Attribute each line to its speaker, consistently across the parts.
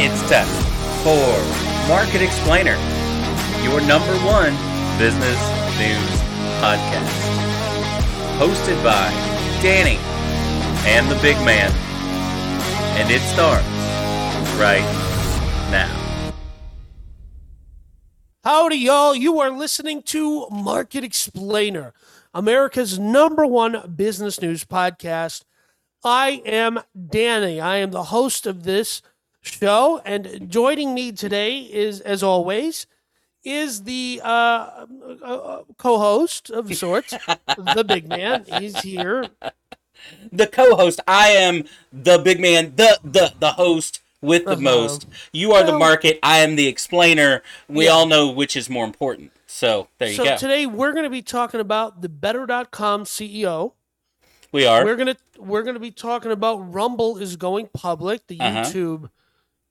Speaker 1: It's time for Market Explainer, your number one business news podcast. Hosted by Danny and the big man. And it starts right now.
Speaker 2: Howdy, y'all. You are listening to Market Explainer, America's number one business news podcast. I am Danny. I am the host of this show, and joining me today is, as always, is the uh, uh, uh, co-host of sorts, the big man. He's here.
Speaker 1: The co-host. I am the big man, the the the host with the
Speaker 2: Uh-huh.
Speaker 1: most. You are the market. I am the explainer. We
Speaker 2: Yeah.
Speaker 1: all know which is more important. So there you
Speaker 2: so
Speaker 1: go.
Speaker 2: So today we're going to be talking about the Better.com CEO.
Speaker 1: we are.
Speaker 2: We're gonna we're gonna be talking about Rumble is going public, the
Speaker 1: Uh-huh.
Speaker 2: YouTube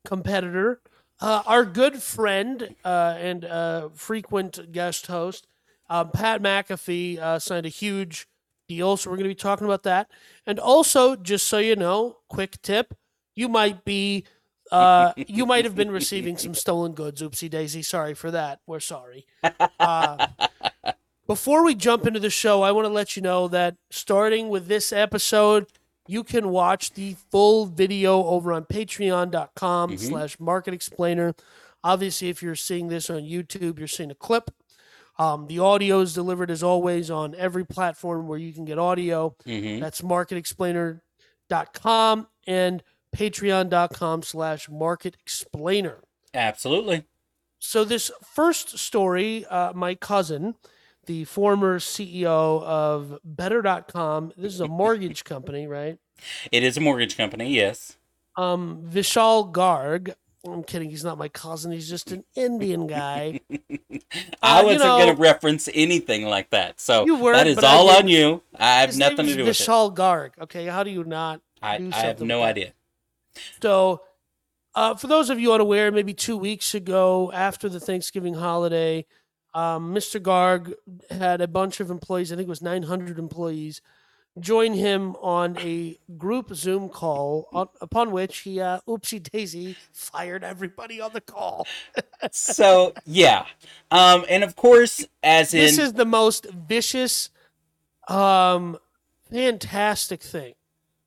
Speaker 2: competitor. Uh, our good friend uh, and uh, frequent guest host, um, Pat McAfee, uh, signed a huge deal, so we're gonna be talking about that. And also, just so you know, quick tip: you might be. Uh, you might have been receiving some stolen goods. Oopsie daisy. Sorry for that. We're sorry. Uh, before we jump into the show, I want to let you know that starting with this episode, you can watch the full video over on patreon.com
Speaker 1: Mhm.
Speaker 2: slash market explainer. Obviously, if you're seeing this on YouTube, you're seeing a clip. Um, the audio is delivered as always on every platform where you can get audio.
Speaker 1: Mhm.
Speaker 2: That's marketexplainer.com and patreon.com slash market explainer.
Speaker 1: Absolutely.
Speaker 2: So this first story, uh, my cousin, the former CEO of Better.com, this is a mortgage company, right?
Speaker 1: It is a mortgage company. Yes.
Speaker 2: Um, Vishal Garg. I'm kidding. He's not my cousin. He's just an Indian guy.
Speaker 1: I
Speaker 2: Uh, you
Speaker 1: wasn't
Speaker 2: know-
Speaker 1: going to reference anything like that. So
Speaker 2: You weren't,
Speaker 1: that is all on you. I have nothing to do with it.
Speaker 2: Vishal Garg. Okay, how do you not?
Speaker 1: I,
Speaker 2: do
Speaker 1: I have no
Speaker 2: that.
Speaker 1: idea.
Speaker 2: So, uh, for those of you unaware, maybe two weeks ago, after the Thanksgiving holiday, um, Mr. Garg had a bunch of employees, I think it was 900 employees, join him on a group Zoom call, on, upon which he, uh, oopsie daisy, fired everybody on the call.
Speaker 1: So yeah, um, and of course, as in
Speaker 2: This is the most vicious, um, fantastic thing.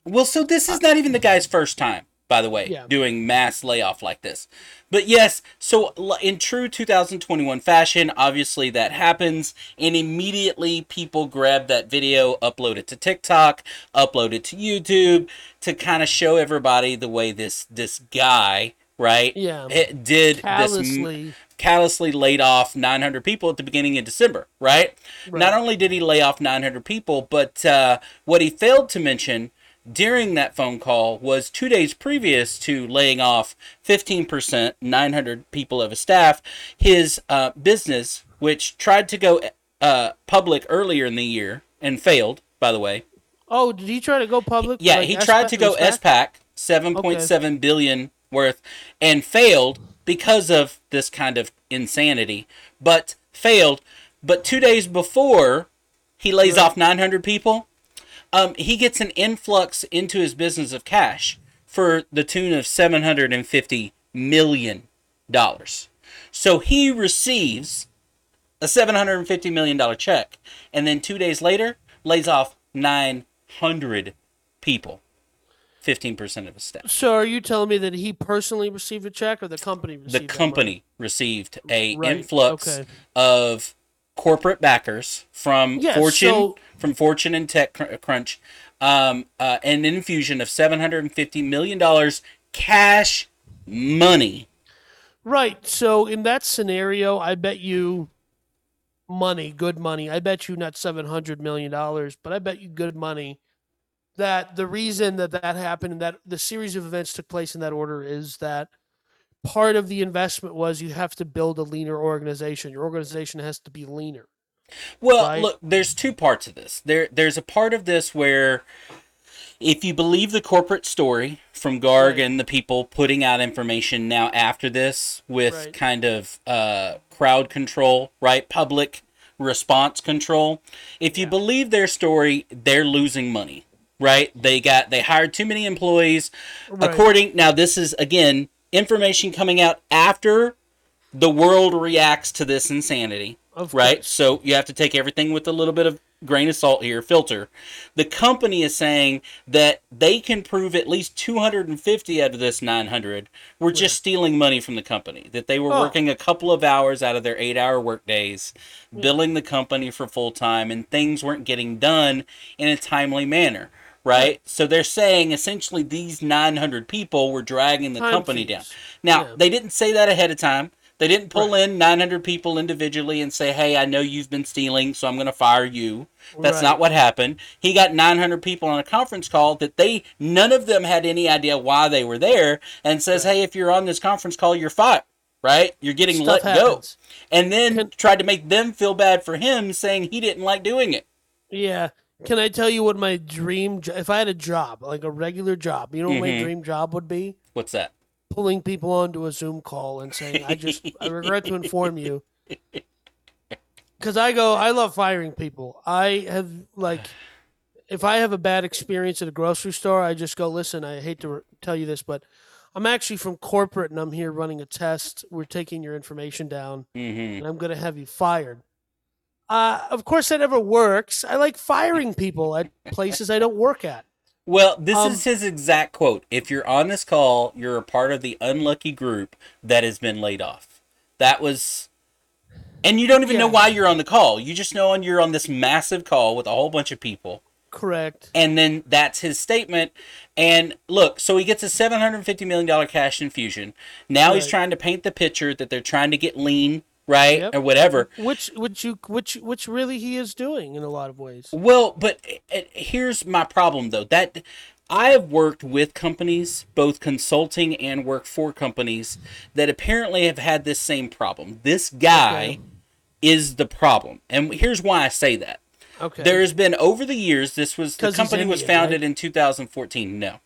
Speaker 1: Well, so this is not even the guy's first time, by the way,
Speaker 2: Yeah.
Speaker 1: doing mass layoff like this. But yes, so in true 2021 fashion, obviously that happens, and immediately people grab that video, upload it to TikTok, upload it to YouTube to kind of show everybody the way this this guy, right,
Speaker 2: Yeah.
Speaker 1: it did this
Speaker 2: Callously.
Speaker 1: callously laid off 900 people at the beginning of December, right?
Speaker 2: Right.
Speaker 1: Not only did he lay off 900 people, but uh, what he failed to mention during that phone call was two days previous to laying off 15%, 900 people of his staff, his uh, business, which tried to go uh, public earlier in the year and failed, by the way.
Speaker 2: Oh, did he try to go public?
Speaker 1: Yeah,
Speaker 2: Like
Speaker 1: he tried to go
Speaker 2: SPAC?
Speaker 1: SPAC, seven point seven billion worth, and failed because of this kind of insanity. But failed. But two days before he lays
Speaker 2: Right.
Speaker 1: off nine hundred people, um, he gets an influx into his business of cash for the tune of seven hundred and fifty million dollars. So he receives a seven hundred and fifty million dollar check, and then two days later lays off nine hundred people, fifteen percent of his staff.
Speaker 2: So are you telling me that he personally received a check or the company received
Speaker 1: The company received a
Speaker 2: Right,
Speaker 1: influx
Speaker 2: okay.
Speaker 1: of corporate backers from
Speaker 2: Yeah,
Speaker 1: Fortune,
Speaker 2: so-
Speaker 1: from Fortune and TechCrunch, um, uh, an infusion of seven hundred and fifty million dollars cash money.
Speaker 2: Right. So in that scenario, I bet you money, good money. I bet you not 700 million dollars, but I bet you good money that the reason that that happened and that the series of events took place in that order is that part of the investment was you have to build a leaner organization. Your organization has to be leaner.
Speaker 1: Well,
Speaker 2: Right.
Speaker 1: look, there's two parts of this. There, there's a part of this where, if you believe the corporate story from Garg
Speaker 2: Right.
Speaker 1: and the people putting out information now after this with
Speaker 2: Right.
Speaker 1: kind of uh, crowd control, right, public response control. If you
Speaker 2: Yeah.
Speaker 1: believe their story, they're losing money, right? They got they hired too many employees. According now, this is again information coming out after the world reacts to this insanity. Right? So you have to take everything with a little bit of grain of salt here, filter. The company is saying that they can prove at least 250 out of this 900 were just stealing money from the company. That they were
Speaker 2: Oh.
Speaker 1: working a couple of hours out of their 8-hour work days, hmm. billing the company for full time and things weren't getting done in a timely manner. Right? So they're saying essentially these 900 people were dragging the
Speaker 2: Time
Speaker 1: company
Speaker 2: thieves.
Speaker 1: down. Now,
Speaker 2: Yeah.
Speaker 1: they didn't say that ahead of time. They didn't pull in 900 people individually and say, "Hey, I know you've been stealing, so I'm going to fire you." That's
Speaker 2: Right.
Speaker 1: not what happened. He got 900 people on a conference call that they none of them had any idea why they were there and says, "Hey, if you're on this conference call, you're fired." Right? You're getting
Speaker 2: Stuff
Speaker 1: let
Speaker 2: happens.
Speaker 1: go. And then tried to make them feel bad for him saying he didn't like doing it.
Speaker 2: Yeah. Can I tell you what my dream jo- if I had a job, like a regular job, you know what my
Speaker 1: Mhm.
Speaker 2: dream job would be?
Speaker 1: What's that?
Speaker 2: Pulling people onto a Zoom call and saying, "I just I regret to inform you." Cuz I go I love firing people. I have like if I have a bad experience at a grocery store, I just go, "Listen, I hate to re- tell you this, but I'm actually from corporate and I'm here running a test. We're taking your information down."
Speaker 1: Mhm.
Speaker 2: and I'm going to have you fired. Uh, of course, that never works. I like firing people at places I don't work at.
Speaker 1: Well, this
Speaker 2: Um,
Speaker 1: is his exact quote. If you're on this call, you're a part of the unlucky group that has been laid off. That was and you don't even know why you're on the call. You just know you're on this massive call with a whole bunch of people.
Speaker 2: Correct.
Speaker 1: And then that's his statement. And look, so he gets a $750 million cash infusion. Now he's trying to paint the picture that they're trying to get lean, right?
Speaker 2: Yep.
Speaker 1: Or whatever.
Speaker 2: Which, which you, which, which really he is doing in a lot of ways.
Speaker 1: Well, but uh, here's my problem though. That I have worked with companies, both consulting and work for companies that apparently have had this same problem. This guy
Speaker 2: Okay.
Speaker 1: is the problem. And here's why I say that.
Speaker 2: Okay.
Speaker 1: There has been over the years this was the company was founded in 2014. No.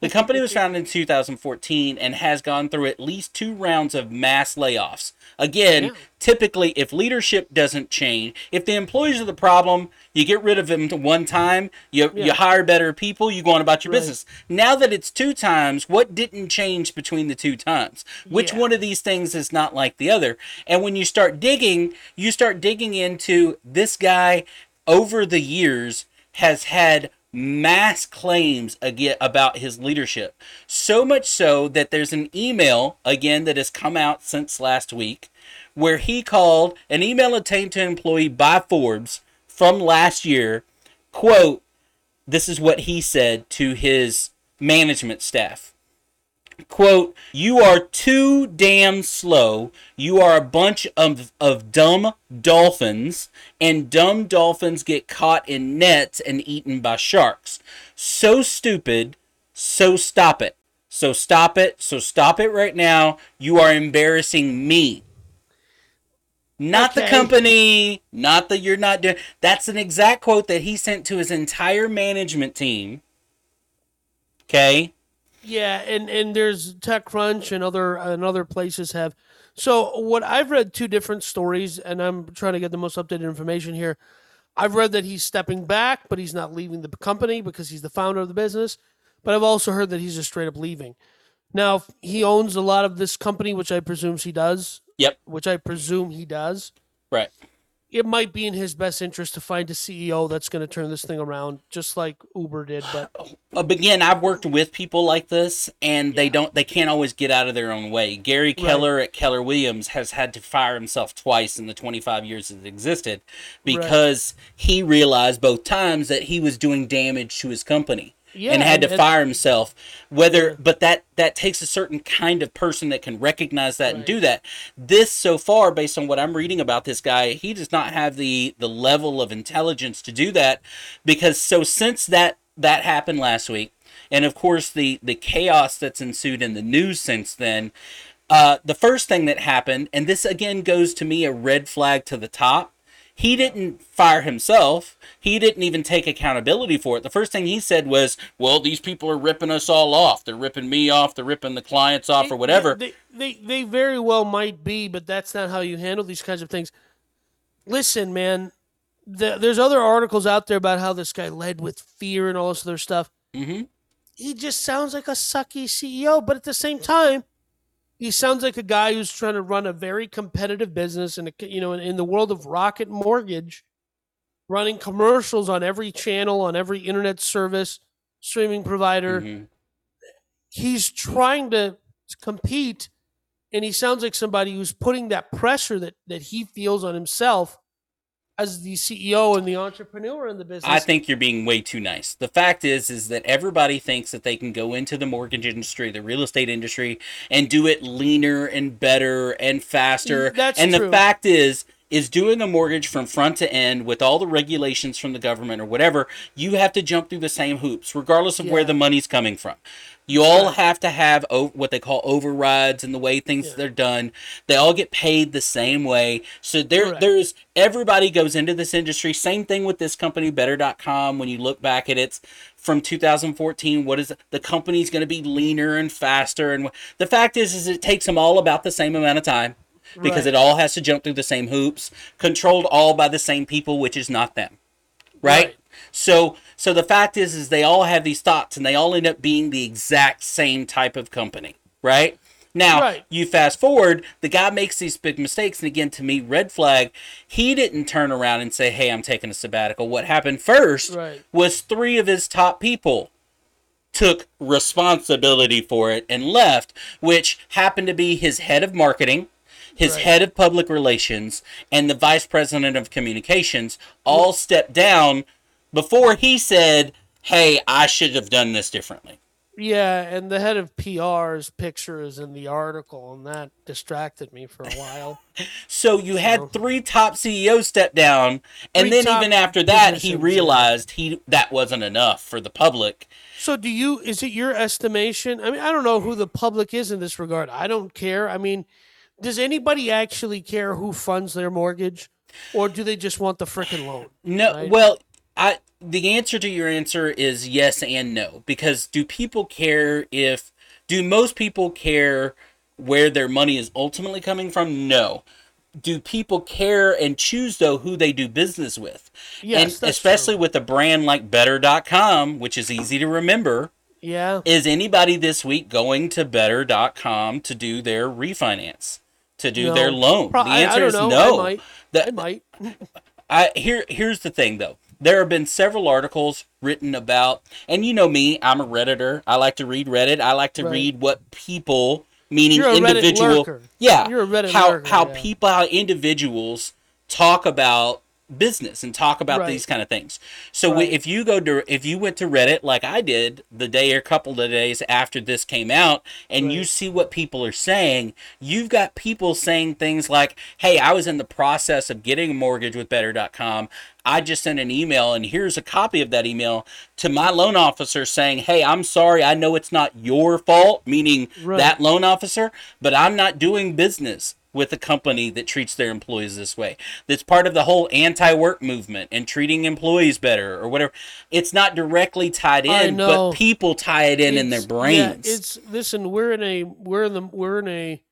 Speaker 1: The company was founded in 2014 and has gone through at least two rounds of mass layoffs. Again,
Speaker 2: Yeah.
Speaker 1: typically, if leadership doesn't change, if the employees are the problem, you get rid of them one time, you, you hire better people, you go on about your
Speaker 2: Right.
Speaker 1: business. Now that it's two times, what didn't change between the two times? Which
Speaker 2: Yeah.
Speaker 1: one of these things is not like the other? And when you start digging, you start digging into this guy over the years has had mass claims again about his leadership. So much so that there's an email again that has come out since last week where he called an email obtained to an employee by Forbes from last year, quote, this is what he said to his management staff quote you are too damn slow. You are a bunch of, of dumb dolphins and dumb dolphins get caught in nets and eaten by sharks. So stupid so stop it. So stop it so stop it right now. You are embarrassing me. Not the company not that you're not doing that's an exact quote that he sent to his entire management team. Okay
Speaker 2: Yeah, and and there's TechCrunch and other and other places have. So what I've read two different stories, and I'm trying to get the most updated information here. I've read that he's stepping back, but he's not leaving the company because he's the founder of the business. But I've also heard that he's just straight up leaving. Now he owns a lot of this company, which I presume he does.
Speaker 1: Yep.
Speaker 2: Which I presume he does.
Speaker 1: right
Speaker 2: It might be in his best interest to find a CEO that's going to turn this thing around, just like Uber did. But
Speaker 1: again, I've worked with people like this, and they don't, they can't always get out of their own way. Gary Keller at Keller Williams has had to fire himself twice in the 25 years it existed because he realized both times that he was doing damage to his company.
Speaker 2: Yeah,
Speaker 1: and had to
Speaker 2: and-
Speaker 1: fire himself. Whether, but that that takes a certain kind of person that can recognize that and do that. This, so far, based on what I'm reading about this guy, he does not have the the level of intelligence to do that. Because so since that that happened last week, and of course the the chaos that's ensued in the news since then. Uh, the first thing that happened, and this again goes to me a red flag to the top. He didn't fire himself. He didn't even take accountability for it. The first thing he said was, "Well, these people are ripping us all off. They're ripping me off. They're ripping the clients off, or whatever."
Speaker 2: They, they they very well might be, but that's not how you handle these kinds of things. Listen, man, the, there's other articles out there about how this guy led with fear and all this other stuff.
Speaker 1: hmm
Speaker 2: He just sounds like a sucky CEO, but at the same time, he sounds like a guy who's trying to run a very competitive business and you know in, in the world of rocket mortgage running commercials on every channel on every internet service streaming provider
Speaker 1: Mhm.
Speaker 2: he's trying to compete and he sounds like somebody who's putting that pressure that that he feels on himself as the CEO and the entrepreneur in the business
Speaker 1: I think you're being way too nice. The fact is, is that everybody thinks that they can go into the mortgage industry, the real estate industry, and do it leaner and better and faster.
Speaker 2: Mm, That's
Speaker 1: and
Speaker 2: true.
Speaker 1: the fact is, is doing a mortgage from front to end with all the regulations from the government or whatever, you have to jump through the same hoops, regardless of where the money's coming from. You all
Speaker 2: Right.
Speaker 1: have to have o- what they call overrides and the way things
Speaker 2: Yeah.
Speaker 1: they're done. They all get paid the same way. So there,
Speaker 2: Correct.
Speaker 1: there's everybody goes into this industry. Same thing with this company, Better.com. When you look back at it from 2014, what is the company's going to be leaner and faster? And the fact is, is it takes them all about the same amount of time because
Speaker 2: Right.
Speaker 1: it all has to jump through the same hoops, controlled all by the same people, which is not them right?
Speaker 2: Right.
Speaker 1: So so the fact is is they all have these thoughts and they all end up being the exact same type of company, right? Now,
Speaker 2: Right.
Speaker 1: you fast forward, the guy makes these big mistakes and again to me red flag, he didn't turn around and say, "Hey, I'm taking a sabbatical." What happened first
Speaker 2: Right.
Speaker 1: was 3 of his top people took responsibility for it and left, which happened to be his head of marketing, his
Speaker 2: Right.
Speaker 1: head of public relations, and the vice president of communications all stepped down before he said, Hey, I should have done this differently.
Speaker 2: Yeah, and the head of PR's picture is in the article, and that distracted me for a while.
Speaker 1: So you
Speaker 2: So-
Speaker 1: had three top CEOs step down, and then even after that, he realized he that wasn't enough for the public.
Speaker 2: so, do you? Is it your estimation? I mean, I don't know who the public is in this regard. I don't care. I mean, does anybody actually care who funds their mortgage, or do they just want the freaking loan?
Speaker 1: No,
Speaker 2: Right.
Speaker 1: well, I the answer to your answer is yes and no because do people care if do most people care where their money is ultimately coming from? No. Do people care and choose though who they do business with?
Speaker 2: Yes,
Speaker 1: and especially
Speaker 2: true.
Speaker 1: with a brand like better.com, which is easy to remember.
Speaker 2: Yeah,
Speaker 1: Is anybody this week going to better.com to do their refinance? To do
Speaker 2: No.
Speaker 1: their loan?
Speaker 2: Pro-
Speaker 1: the
Speaker 2: I- I
Speaker 1: answer
Speaker 2: don't
Speaker 1: is
Speaker 2: know.
Speaker 1: no.
Speaker 2: I might.
Speaker 1: The-
Speaker 2: I might.
Speaker 1: I here here's the thing though. There have been several articles written about, and you know me, I'm a redditor. I like to read Reddit. I like to
Speaker 2: Right.
Speaker 1: read what people, meaning
Speaker 2: You're a
Speaker 1: individual, yeah,
Speaker 2: You're a Reddit
Speaker 1: how
Speaker 2: lurker,
Speaker 1: how
Speaker 2: yeah.
Speaker 1: people, how individuals talk about business and talk about
Speaker 2: Right.
Speaker 1: these kind of things. So we,
Speaker 2: Right.
Speaker 1: if you go to if you went to Reddit like I did the day or couple of days after this came out and you see what people are saying, you've got people saying things like, "Hey, I was in the process of getting a mortgage with better.com. I just sent an email and here's a copy of that email to my loan officer saying, "Hey, I'm sorry. I know it's not your fault, meaning
Speaker 2: Right.
Speaker 1: that loan officer, but I'm not doing business with a company that treats their employees this way. That's part of the whole anti-work movement and treating employees better or whatever. It's not directly tied in, but people tie it in in their brains.
Speaker 2: Yeah, it's listen. We're in a we're in the we're in a.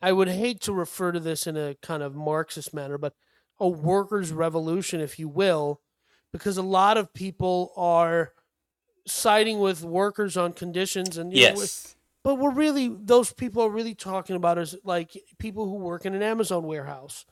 Speaker 2: I would hate to refer to this in a kind of Marxist manner, but a workers' revolution, if you will, because a lot of people are siding with workers on conditions and you know,
Speaker 1: yes.
Speaker 2: But we're really those people are really talking about is like people who work in an Amazon warehouse.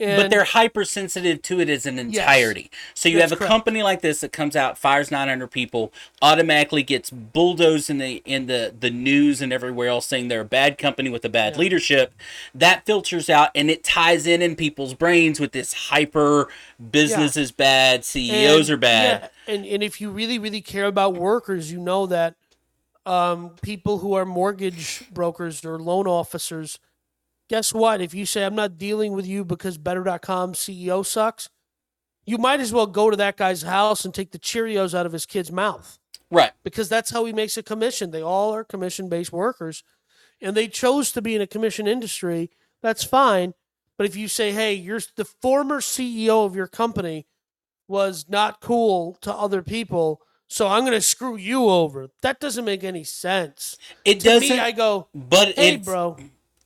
Speaker 2: And
Speaker 1: but they're hypersensitive to it as an entirety. So you have a
Speaker 2: correct.
Speaker 1: company like this that comes out, fires 900 people, automatically gets bulldozed in the in the the news and everywhere else, saying they're a bad company with a bad
Speaker 2: Yeah.
Speaker 1: leadership. That filters out and it ties in in people's brains with this hyper business is bad, CEOs
Speaker 2: And-
Speaker 1: are bad.
Speaker 2: yeah, and and if you really really care about workers, you know that um, people who are mortgage brokers or loan officers, guess what? If you say I'm not dealing with you because Better.com CEO sucks, you might as well go to that guy's house and take the Cheerios out of his kid's mouth
Speaker 1: Right.
Speaker 2: because that's how he makes a commission. They all are commission based workers, and they chose to be in a commission industry. That's fine. But if you say, hey, you're the former CEO of your company was not cool to other people, so I'm going to screw you over, that doesn't make any sense.
Speaker 1: It
Speaker 2: To
Speaker 1: doesn't
Speaker 2: me, I go,
Speaker 1: but
Speaker 2: hey,
Speaker 1: it's
Speaker 2: bro.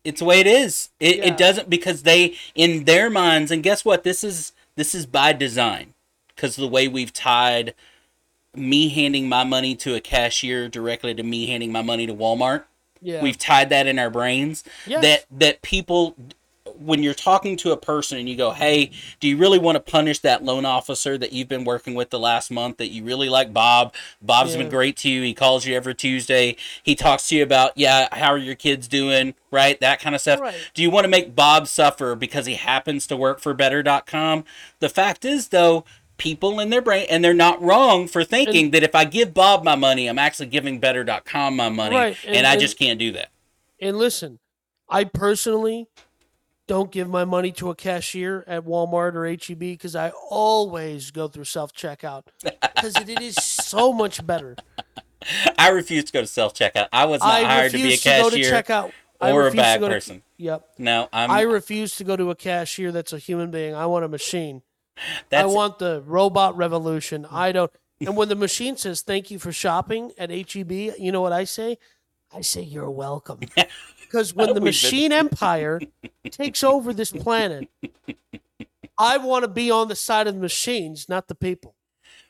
Speaker 1: it's the way it is. It,
Speaker 2: Yeah.
Speaker 1: it doesn't because they in their minds and guess what? This is this is by design because the way we've tied me handing my money to a cashier directly to me handing my money to Walmart.
Speaker 2: Yeah.
Speaker 1: We've tied that in our brains
Speaker 2: Yes.
Speaker 1: that that people when you're talking to a person and you go, "Hey, do you really want to punish that loan officer that you've been working with the last month that you really like Bob? Bob's
Speaker 2: Yeah.
Speaker 1: been great to you. He calls you every Tuesday. He talks to you about, "Yeah, how are your kids doing?" right? That kind of stuff.
Speaker 2: Right.
Speaker 1: Do you want to make Bob suffer because he happens to work for better.com? The fact is though, people in their brain and they're not wrong for thinking that if I give Bob my money, I'm actually giving better.com my money
Speaker 2: Right,
Speaker 1: and,
Speaker 2: and-
Speaker 1: I
Speaker 2: and-
Speaker 1: just can't do that.
Speaker 2: And listen, I personally don't give my money to a cashier at Walmart or HEB because I always go through self checkout because it is so much better.
Speaker 1: I refuse to go to self checkout. I was not
Speaker 2: I
Speaker 1: hired to be a
Speaker 2: refuse to, go to
Speaker 1: cashier or a
Speaker 2: refuse to go to-
Speaker 1: person.
Speaker 2: Yep.
Speaker 1: No, I'm.
Speaker 2: I refuse to go to a cashier that's a human being. I want a machine.
Speaker 1: that's
Speaker 2: I want the robot revolution. Mm. I don't. And when the machine says thank you for shopping at HEB, you know what I say? I say you're welcome. Because when the
Speaker 1: We've been-
Speaker 2: machine empire takes over this planet, I want to be on the side of the machines, not the people.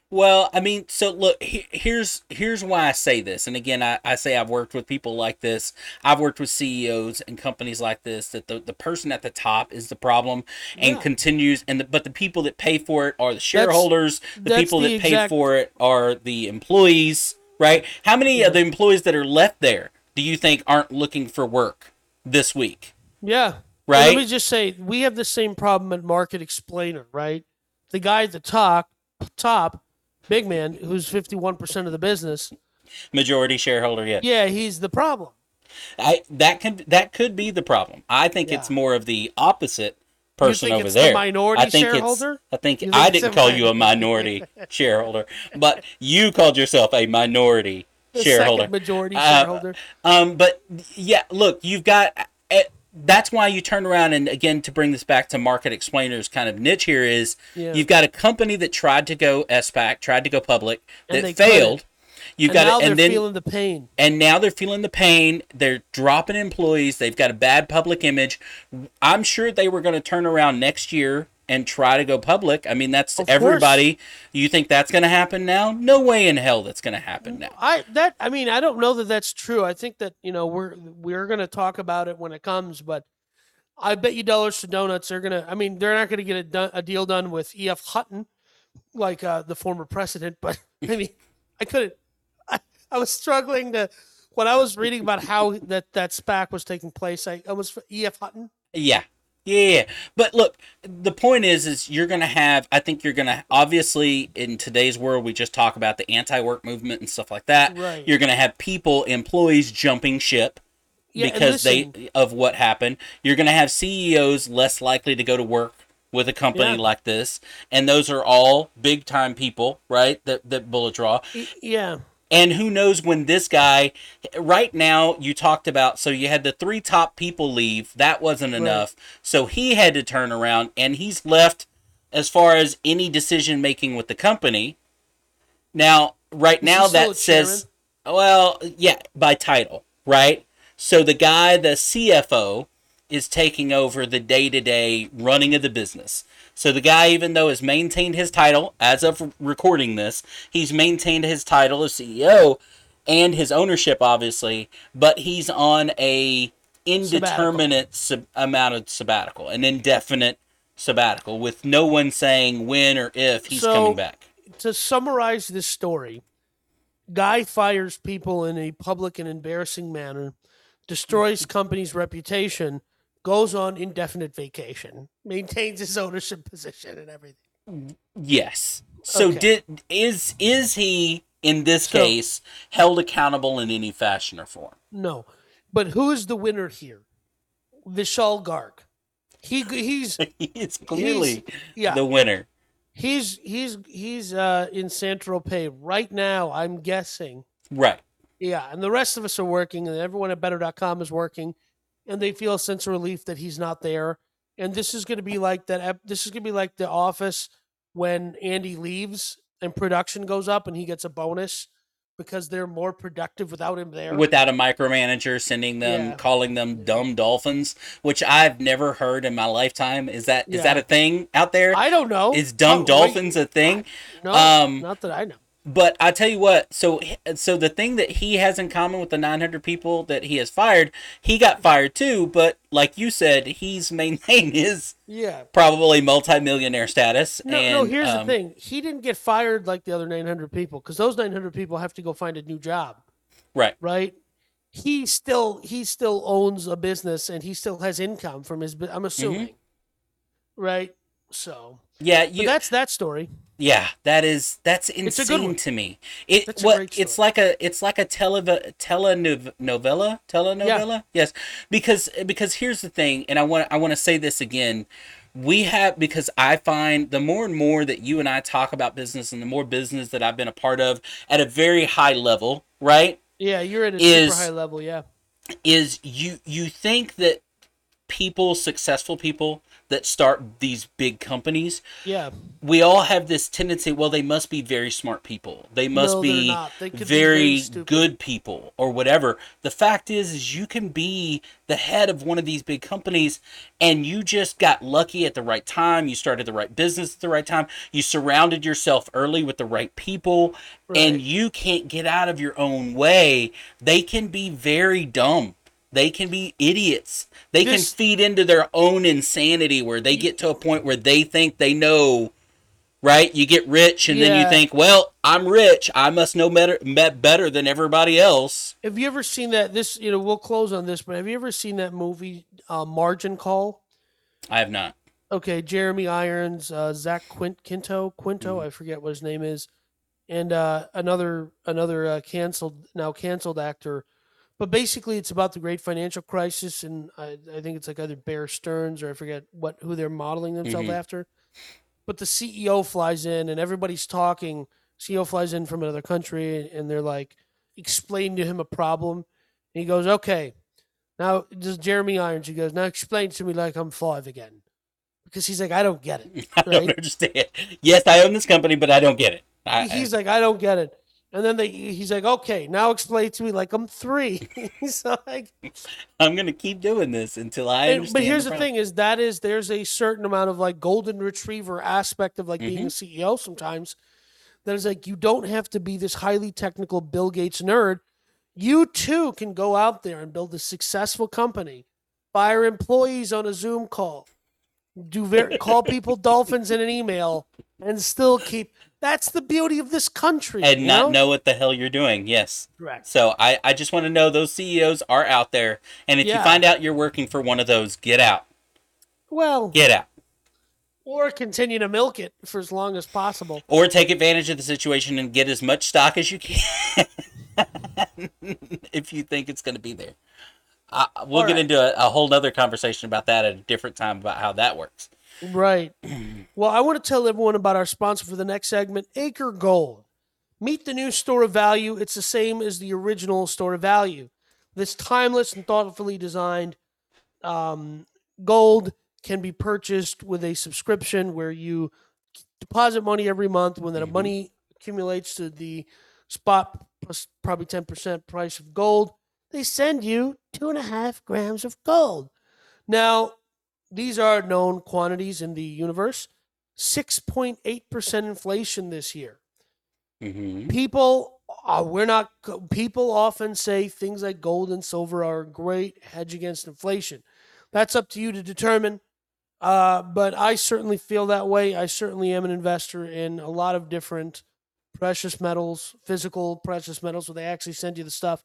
Speaker 1: Well, I mean, so look, he, here's here's why I say this, and again, I, I say I've worked with people like this. I've worked with CEOs and companies like this. That the, the person at the top is the problem, and
Speaker 2: Yeah.
Speaker 1: continues, and the, but the people that pay for it are the shareholders. the
Speaker 2: that's
Speaker 1: people
Speaker 2: the
Speaker 1: that pay for it are the employees, right? How many of the employees that are left there do you think aren't looking for work this week?
Speaker 2: Yeah. And
Speaker 1: Right?
Speaker 2: Let me just say, we have the same problem at Market Explainer, right? The guy at the top, top, big man, who's 51% of the business,
Speaker 1: Majority shareholder, yeah.
Speaker 2: yeah, he's the problem.
Speaker 1: I that could that could be the problem. I think it's more of the opposite person
Speaker 2: think
Speaker 1: over
Speaker 2: it's the
Speaker 1: there.
Speaker 2: minority
Speaker 1: I think
Speaker 2: shareholder?
Speaker 1: It's, I think,
Speaker 2: think
Speaker 1: I didn't call
Speaker 2: mi-
Speaker 1: you a minority shareholder, but you called yourself a minority
Speaker 2: The
Speaker 1: shareholder.
Speaker 2: majority
Speaker 1: Uh,
Speaker 2: shareholder.
Speaker 1: Um, but yeah, look, you've got. eh, That's why you turn around and again to bring this back to market explainers kind of niche here is
Speaker 2: Yeah.
Speaker 1: you've got a company that tried to go SPAC, tried to go public,
Speaker 2: And
Speaker 1: that failed.
Speaker 2: couldn't.
Speaker 1: You've
Speaker 2: and
Speaker 1: got and
Speaker 2: they're
Speaker 1: then
Speaker 2: feeling the pain.
Speaker 1: and now they're feeling the pain. They're dropping employees. They've got a bad public image. I'm sure they were going to turn around next year and try to go public. I mean, that's
Speaker 2: Of course.
Speaker 1: everybody. You think that's going to happen now? No way in hell that's going to happen now.
Speaker 2: I that I mean I don't know that that's true. I think that you know we're we're gonna talk about it when it comes, but I bet you dollars to donuts they're gonna. I mean they're not gonna get a, done, a deal done with E. F. Hutton, like uh, the former president. But I mean I couldn't. I, I was struggling to when I was reading about how that that SPAC was taking place. I almost E. F. Hutton.
Speaker 1: Yeah. Yeah. But look, the point is is you're going to have I think you're going to obviously in today's world we just talk about the anti-work movement and stuff like that.
Speaker 2: Right.
Speaker 1: You're going to have people, employees jumping ship.
Speaker 2: Yeah,
Speaker 1: because
Speaker 2: listen-
Speaker 1: they of what happened. You're going to have CEOs less likely to go to work with a company
Speaker 2: Yeah.
Speaker 1: like this, and those are all big time people, right? That that bullet draw.
Speaker 2: Yeah.
Speaker 1: And who knows when this guy right now you talked about so you had the three top people leave, that wasn't enough. So he had to turn around and he's left as far as any decision making with the company. Now, right now that says well, yeah, by title, right? So the guy, the CFO, is taking over the day to day running of the business. So the guy, even though has maintained his title as of recording this, he's maintained his title as CEO and his ownership, obviously, but he's on a indeterminate amount of sabbatical, an indefinite sabbatical, with no one saying when or if he's
Speaker 2: So-
Speaker 1: coming back.
Speaker 2: to summarize this story, guy fires people in a public and embarrassing manner, destroys company's reputation, goes on indefinite vacation, maintains his ownership position and everything.
Speaker 1: Yes. So
Speaker 2: Okay.
Speaker 1: did is is he in this
Speaker 2: So-
Speaker 1: case held accountable in any fashion or form?
Speaker 2: No, but who is the winner here? Vishal Garg. He he's
Speaker 1: he is clearly
Speaker 2: yeah
Speaker 1: the winner.
Speaker 2: he's he's he's uh, in Saint Tropez right now. I'm guessing.
Speaker 1: Right.
Speaker 2: Yeah, and the rest of us are working, and everyone at Better.com is working, and they feel a sense of relief that he's not there. And this is going to be like that. This is going to be like The Office when Andy leaves and production goes up, and he gets a bonus because they're more productive without him there.
Speaker 1: Without a micromanager sending them,
Speaker 2: Yeah.
Speaker 1: calling them dumb dolphins, which I've never heard in my lifetime. Is that is
Speaker 2: Yeah.
Speaker 1: that a thing out there?
Speaker 2: I don't know.
Speaker 1: Is dumb
Speaker 2: Oh, wait,
Speaker 1: dolphins a thing?
Speaker 2: No,
Speaker 1: um,
Speaker 2: not that I know.
Speaker 1: But I tell you what, so so the thing that he has in common with the 900 people that he has fired, he got fired too. But like you said, he's maintained his
Speaker 2: Yeah.
Speaker 1: probably multimillionaire status.
Speaker 2: No,
Speaker 1: and,
Speaker 2: no. Here's
Speaker 1: um,
Speaker 2: the thing: he didn't get fired like the other 900 people because those 900 people have to go find a new job,
Speaker 1: Right.
Speaker 2: right? He still he still owns a business and he still has income from his. I'm assuming, right? So
Speaker 1: Yeah. You.
Speaker 2: that's that story.
Speaker 1: Yeah, that is that's insane to me. It
Speaker 2: That's
Speaker 1: what it's like a it's like a tele telenovela telenovela. Yes, because because here's the thing, and I want I want to say this again. We have because I find the more and more that you and I talk about business, and the more business that I've been a part of at a very high level, right?
Speaker 2: Yeah, you're at a
Speaker 1: Is-
Speaker 2: super high level. Yeah,
Speaker 1: Is you you think that people, successful people that start these big companies,
Speaker 2: yeah.
Speaker 1: we all have this tendency well they must be very smart people. They must
Speaker 2: No,
Speaker 1: be.
Speaker 2: They
Speaker 1: very,
Speaker 2: very
Speaker 1: good people or whatever. The fact is is you can be the head of one of these big companies and you just got lucky at the right time. You started the right business at the right time. You surrounded yourself early with the right people and you can't get out of your own way. They can be very dumb they can be idiots. They
Speaker 2: This-
Speaker 1: can feed into their own insanity where they get to a point where they think they know, right? You get rich and then you think, well, I'm rich. I must know better, better than everybody else.
Speaker 2: Have you ever seen that? This, you know, we'll close on this, but have you ever seen that movie, uh, Margin Call?
Speaker 1: I have not.
Speaker 2: Okay, Jeremy Irons, uh, Zach Quint- Quinto, Quinto,
Speaker 1: Mm-hmm.
Speaker 2: I forget what his name is, and uh, another another uh, canceled now canceled actor. But basically, it's about the great financial crisis, and I, I think it's like either Bear Stearns or I forget what who they're modeling themselves
Speaker 1: Mhm.
Speaker 2: after. But the CEO flies in, and everybody's talking. CEO flies in from another country, and they're like explaining to him a problem, and he goes, "Okay, now just Jeremy Irons." He goes, "Now explain to me like I'm five again," because he's like, "I don't get it."
Speaker 1: I don't
Speaker 2: Right.
Speaker 1: understand. Yes, I own this company, but I don't get it. I,
Speaker 2: he's like, I don't get it. And then they, he's like, okay, now explain to me like I'm three. so like,
Speaker 1: I, am going to keep doing this until I
Speaker 2: and-
Speaker 1: understand.
Speaker 2: but here's the
Speaker 1: problem.
Speaker 2: thing: is that is there's a certain amount of like golden retriever aspect of like being mm-hmm. a CEO sometimes. That is like you don't have to be this highly technical Bill Gates nerd. You too can go out there and build a successful company, fire employees on a Zoom call, do ver- call people dolphins in an email, and still keep. That's the beauty of this country.
Speaker 1: And not
Speaker 2: know?
Speaker 1: know what the hell you're doing. Yes.
Speaker 2: Correct.
Speaker 1: So I, I just want to know those CEOs are out there. And if you find out you're working for one of those, get out.
Speaker 2: Well,
Speaker 1: Get out.
Speaker 2: or continue to milk it for as long as possible.
Speaker 1: or take advantage of the situation and get as much stock as you can if you think it's going to be there. Uh, we'll get into a, a whole nother conversation about that at a different time about how that works.
Speaker 2: Right. well, I want to tell everyone about our sponsor for the next segment, Acre Gold. Meet the new store of value. It's the same as the original store of value. This timeless and thoughtfully designed um, gold can be purchased with a subscription where you deposit money every month. When that
Speaker 1: Mhm.
Speaker 2: money accumulates to the spot plus probably 10% price of gold, they send you two and a half grams of gold. Now, these are known quantities in the universe. 6.8% inflation this year.
Speaker 1: hmm
Speaker 2: People, uh, we're not, people often say things like gold and silver are a great hedge against inflation. That's up to you to determine. Uh, but I certainly feel that way. I certainly am an investor in a lot of different precious metals, physical precious metals, where they actually send you the stuff.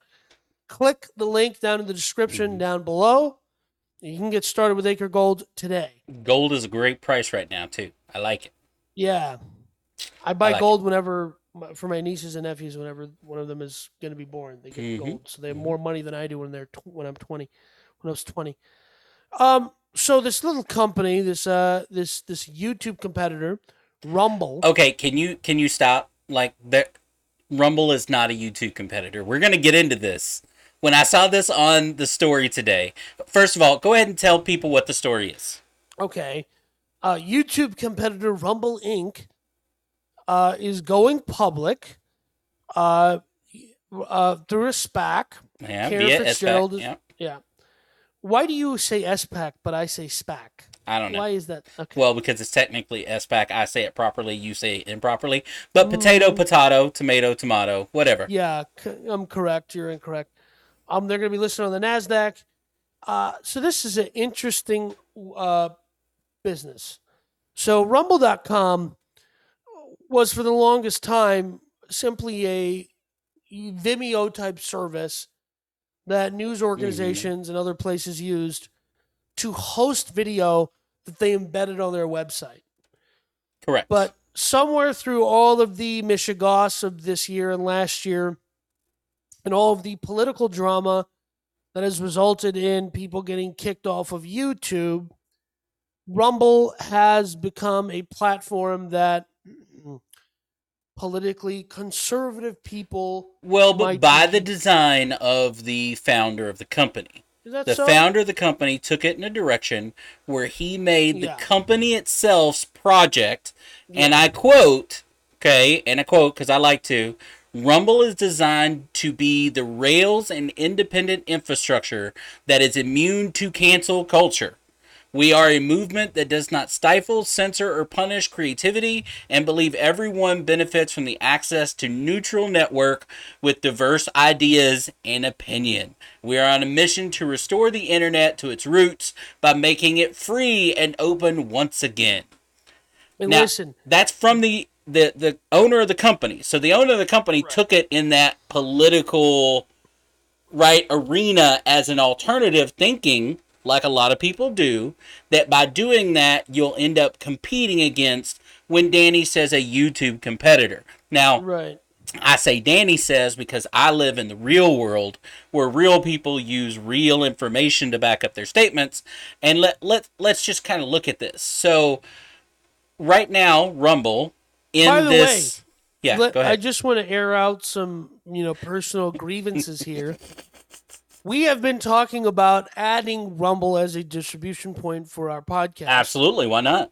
Speaker 2: Click the link down in the description
Speaker 1: Mhm.
Speaker 2: down below. You can get started with Acre Gold today.
Speaker 1: Gold is a great price right now, too. I like it.
Speaker 2: Yeah, I buy
Speaker 1: like it.
Speaker 2: gold whenever for my nieces and nephews. Whenever one of them is going to be born, they get
Speaker 1: Mhm.
Speaker 2: gold, so they have
Speaker 1: Mhm.
Speaker 2: more money than I do when they're when I'm twenty. When I was twenty, um, so this little company, this uh, this this YouTube competitor, Rumble.
Speaker 1: Okay, can you can you stop? Like that Rumble is not a YouTube competitor. We're going to get into this. When I saw this on the story today, first of all, go ahead and tell people what the story is.
Speaker 2: Okay, uh, YouTube competitor Rumble Inc. Uh, is going public, uh, uh, through a SPAC.
Speaker 1: Yeah, Cantor
Speaker 2: Fitzgerald
Speaker 1: SPAC.
Speaker 2: is-
Speaker 1: Yeah.
Speaker 2: Yeah. Why do you say SPAC but I say SPAC?
Speaker 1: I don't know.
Speaker 2: Why is that? Okay.
Speaker 1: Well, because it's technically SPAC. I say it properly. You say it improperly. But potato, potato, tomato, tomato, whatever.
Speaker 2: Yeah, c- I'm correct. You're incorrect. Um, they're going to be listed on the Nasdaq. Uh, so this is an interesting uh, business. So Rumble.com was for the longest time simply a Vimeo type service that news organizations and other places used to host video that they embedded on their website.
Speaker 1: Correct.
Speaker 2: But somewhere through all of the mishigas of this year and last year, and all of the political drama that has resulted in people getting kicked off of YouTube, Rumble has become a platform that politically conservative people.
Speaker 1: well, but by
Speaker 2: be-
Speaker 1: the design of the founder of the company. The
Speaker 2: so?
Speaker 1: founder of the company took it in a direction where he made the company itself's project, and I quote, okay, and I quote because I like to. Rumble is designed to be the rails and independent infrastructure that is immune to cancel culture. We are a movement that does not stifle, censor, or punish creativity and believe everyone benefits from the access to neutral network with diverse ideas and opinion. We are on a mission to restore the internet to its roots by making it free and open once again.
Speaker 2: and
Speaker 1: Now,
Speaker 2: listen,
Speaker 1: that's from the, the the owner of the company. So the owner of the company took it in that political right arena as an alternative thinking like a lot of people do that by doing that you'll end up competing against when Danny says a YouTube competitor. Now,
Speaker 2: right?
Speaker 1: I say Danny says because I live in the real world where real people use real information to back up their statements. And let let let's just kind of look at this. So right now, Rumble in
Speaker 2: By the
Speaker 1: this Yeah,
Speaker 2: Let-
Speaker 1: go
Speaker 2: I just want to air out some, you know, personal grievances here. We have been talking about adding Rumble as a distribution point for our podcast.
Speaker 1: Absolutely, why not?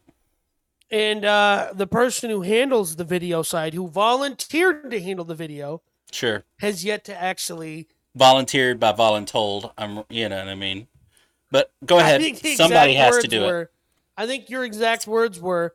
Speaker 2: And uh, the person who handles the video side, who volunteered to handle the video,
Speaker 1: Sure.
Speaker 2: has yet to actually.
Speaker 1: Volunteered by voluntold. I'm you know what I mean. But go ahead. Somebody has to do it.
Speaker 2: I think your exact words were,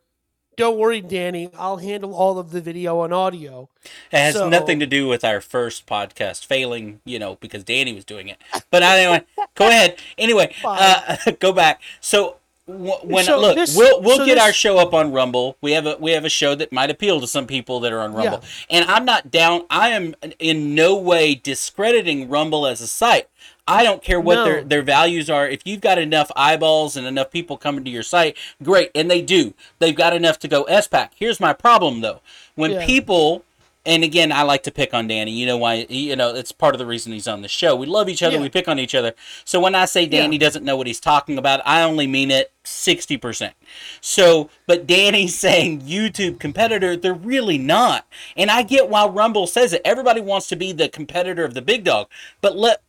Speaker 2: "Don't worry, Danny. I'll handle all of the video and audio."
Speaker 1: It has
Speaker 2: So-
Speaker 1: nothing to do with our first podcast failing, you know, because Danny was doing it. But anyway, go ahead. Anyway, uh, go back. So when
Speaker 2: So
Speaker 1: look,
Speaker 2: this-
Speaker 1: we'll we'll
Speaker 2: so
Speaker 1: get
Speaker 2: this-
Speaker 1: our show up on Rumble. We have a we have a show that might appeal to some people that are on Rumble. And I'm not down. I am in no way discrediting Rumble as a site. I don't care what
Speaker 2: No.
Speaker 1: their their values are. If you've got enough eyeballs and enough people coming to your site, great. And they do. They've got enough to go SPAC. Here's my problem though. When
Speaker 2: Yeah.
Speaker 1: people and again, I like to pick on Danny. You know why? You know it's part of the reason he's on the show. We love each other.
Speaker 2: Yeah.
Speaker 1: We pick on each other. So when I say Danny doesn't know what he's talking about, I only mean it sixty percent. So, but Danny's saying YouTube competitor, they're really not. And I get why Rumble says it. Everybody wants to be the competitor of the big dog, but let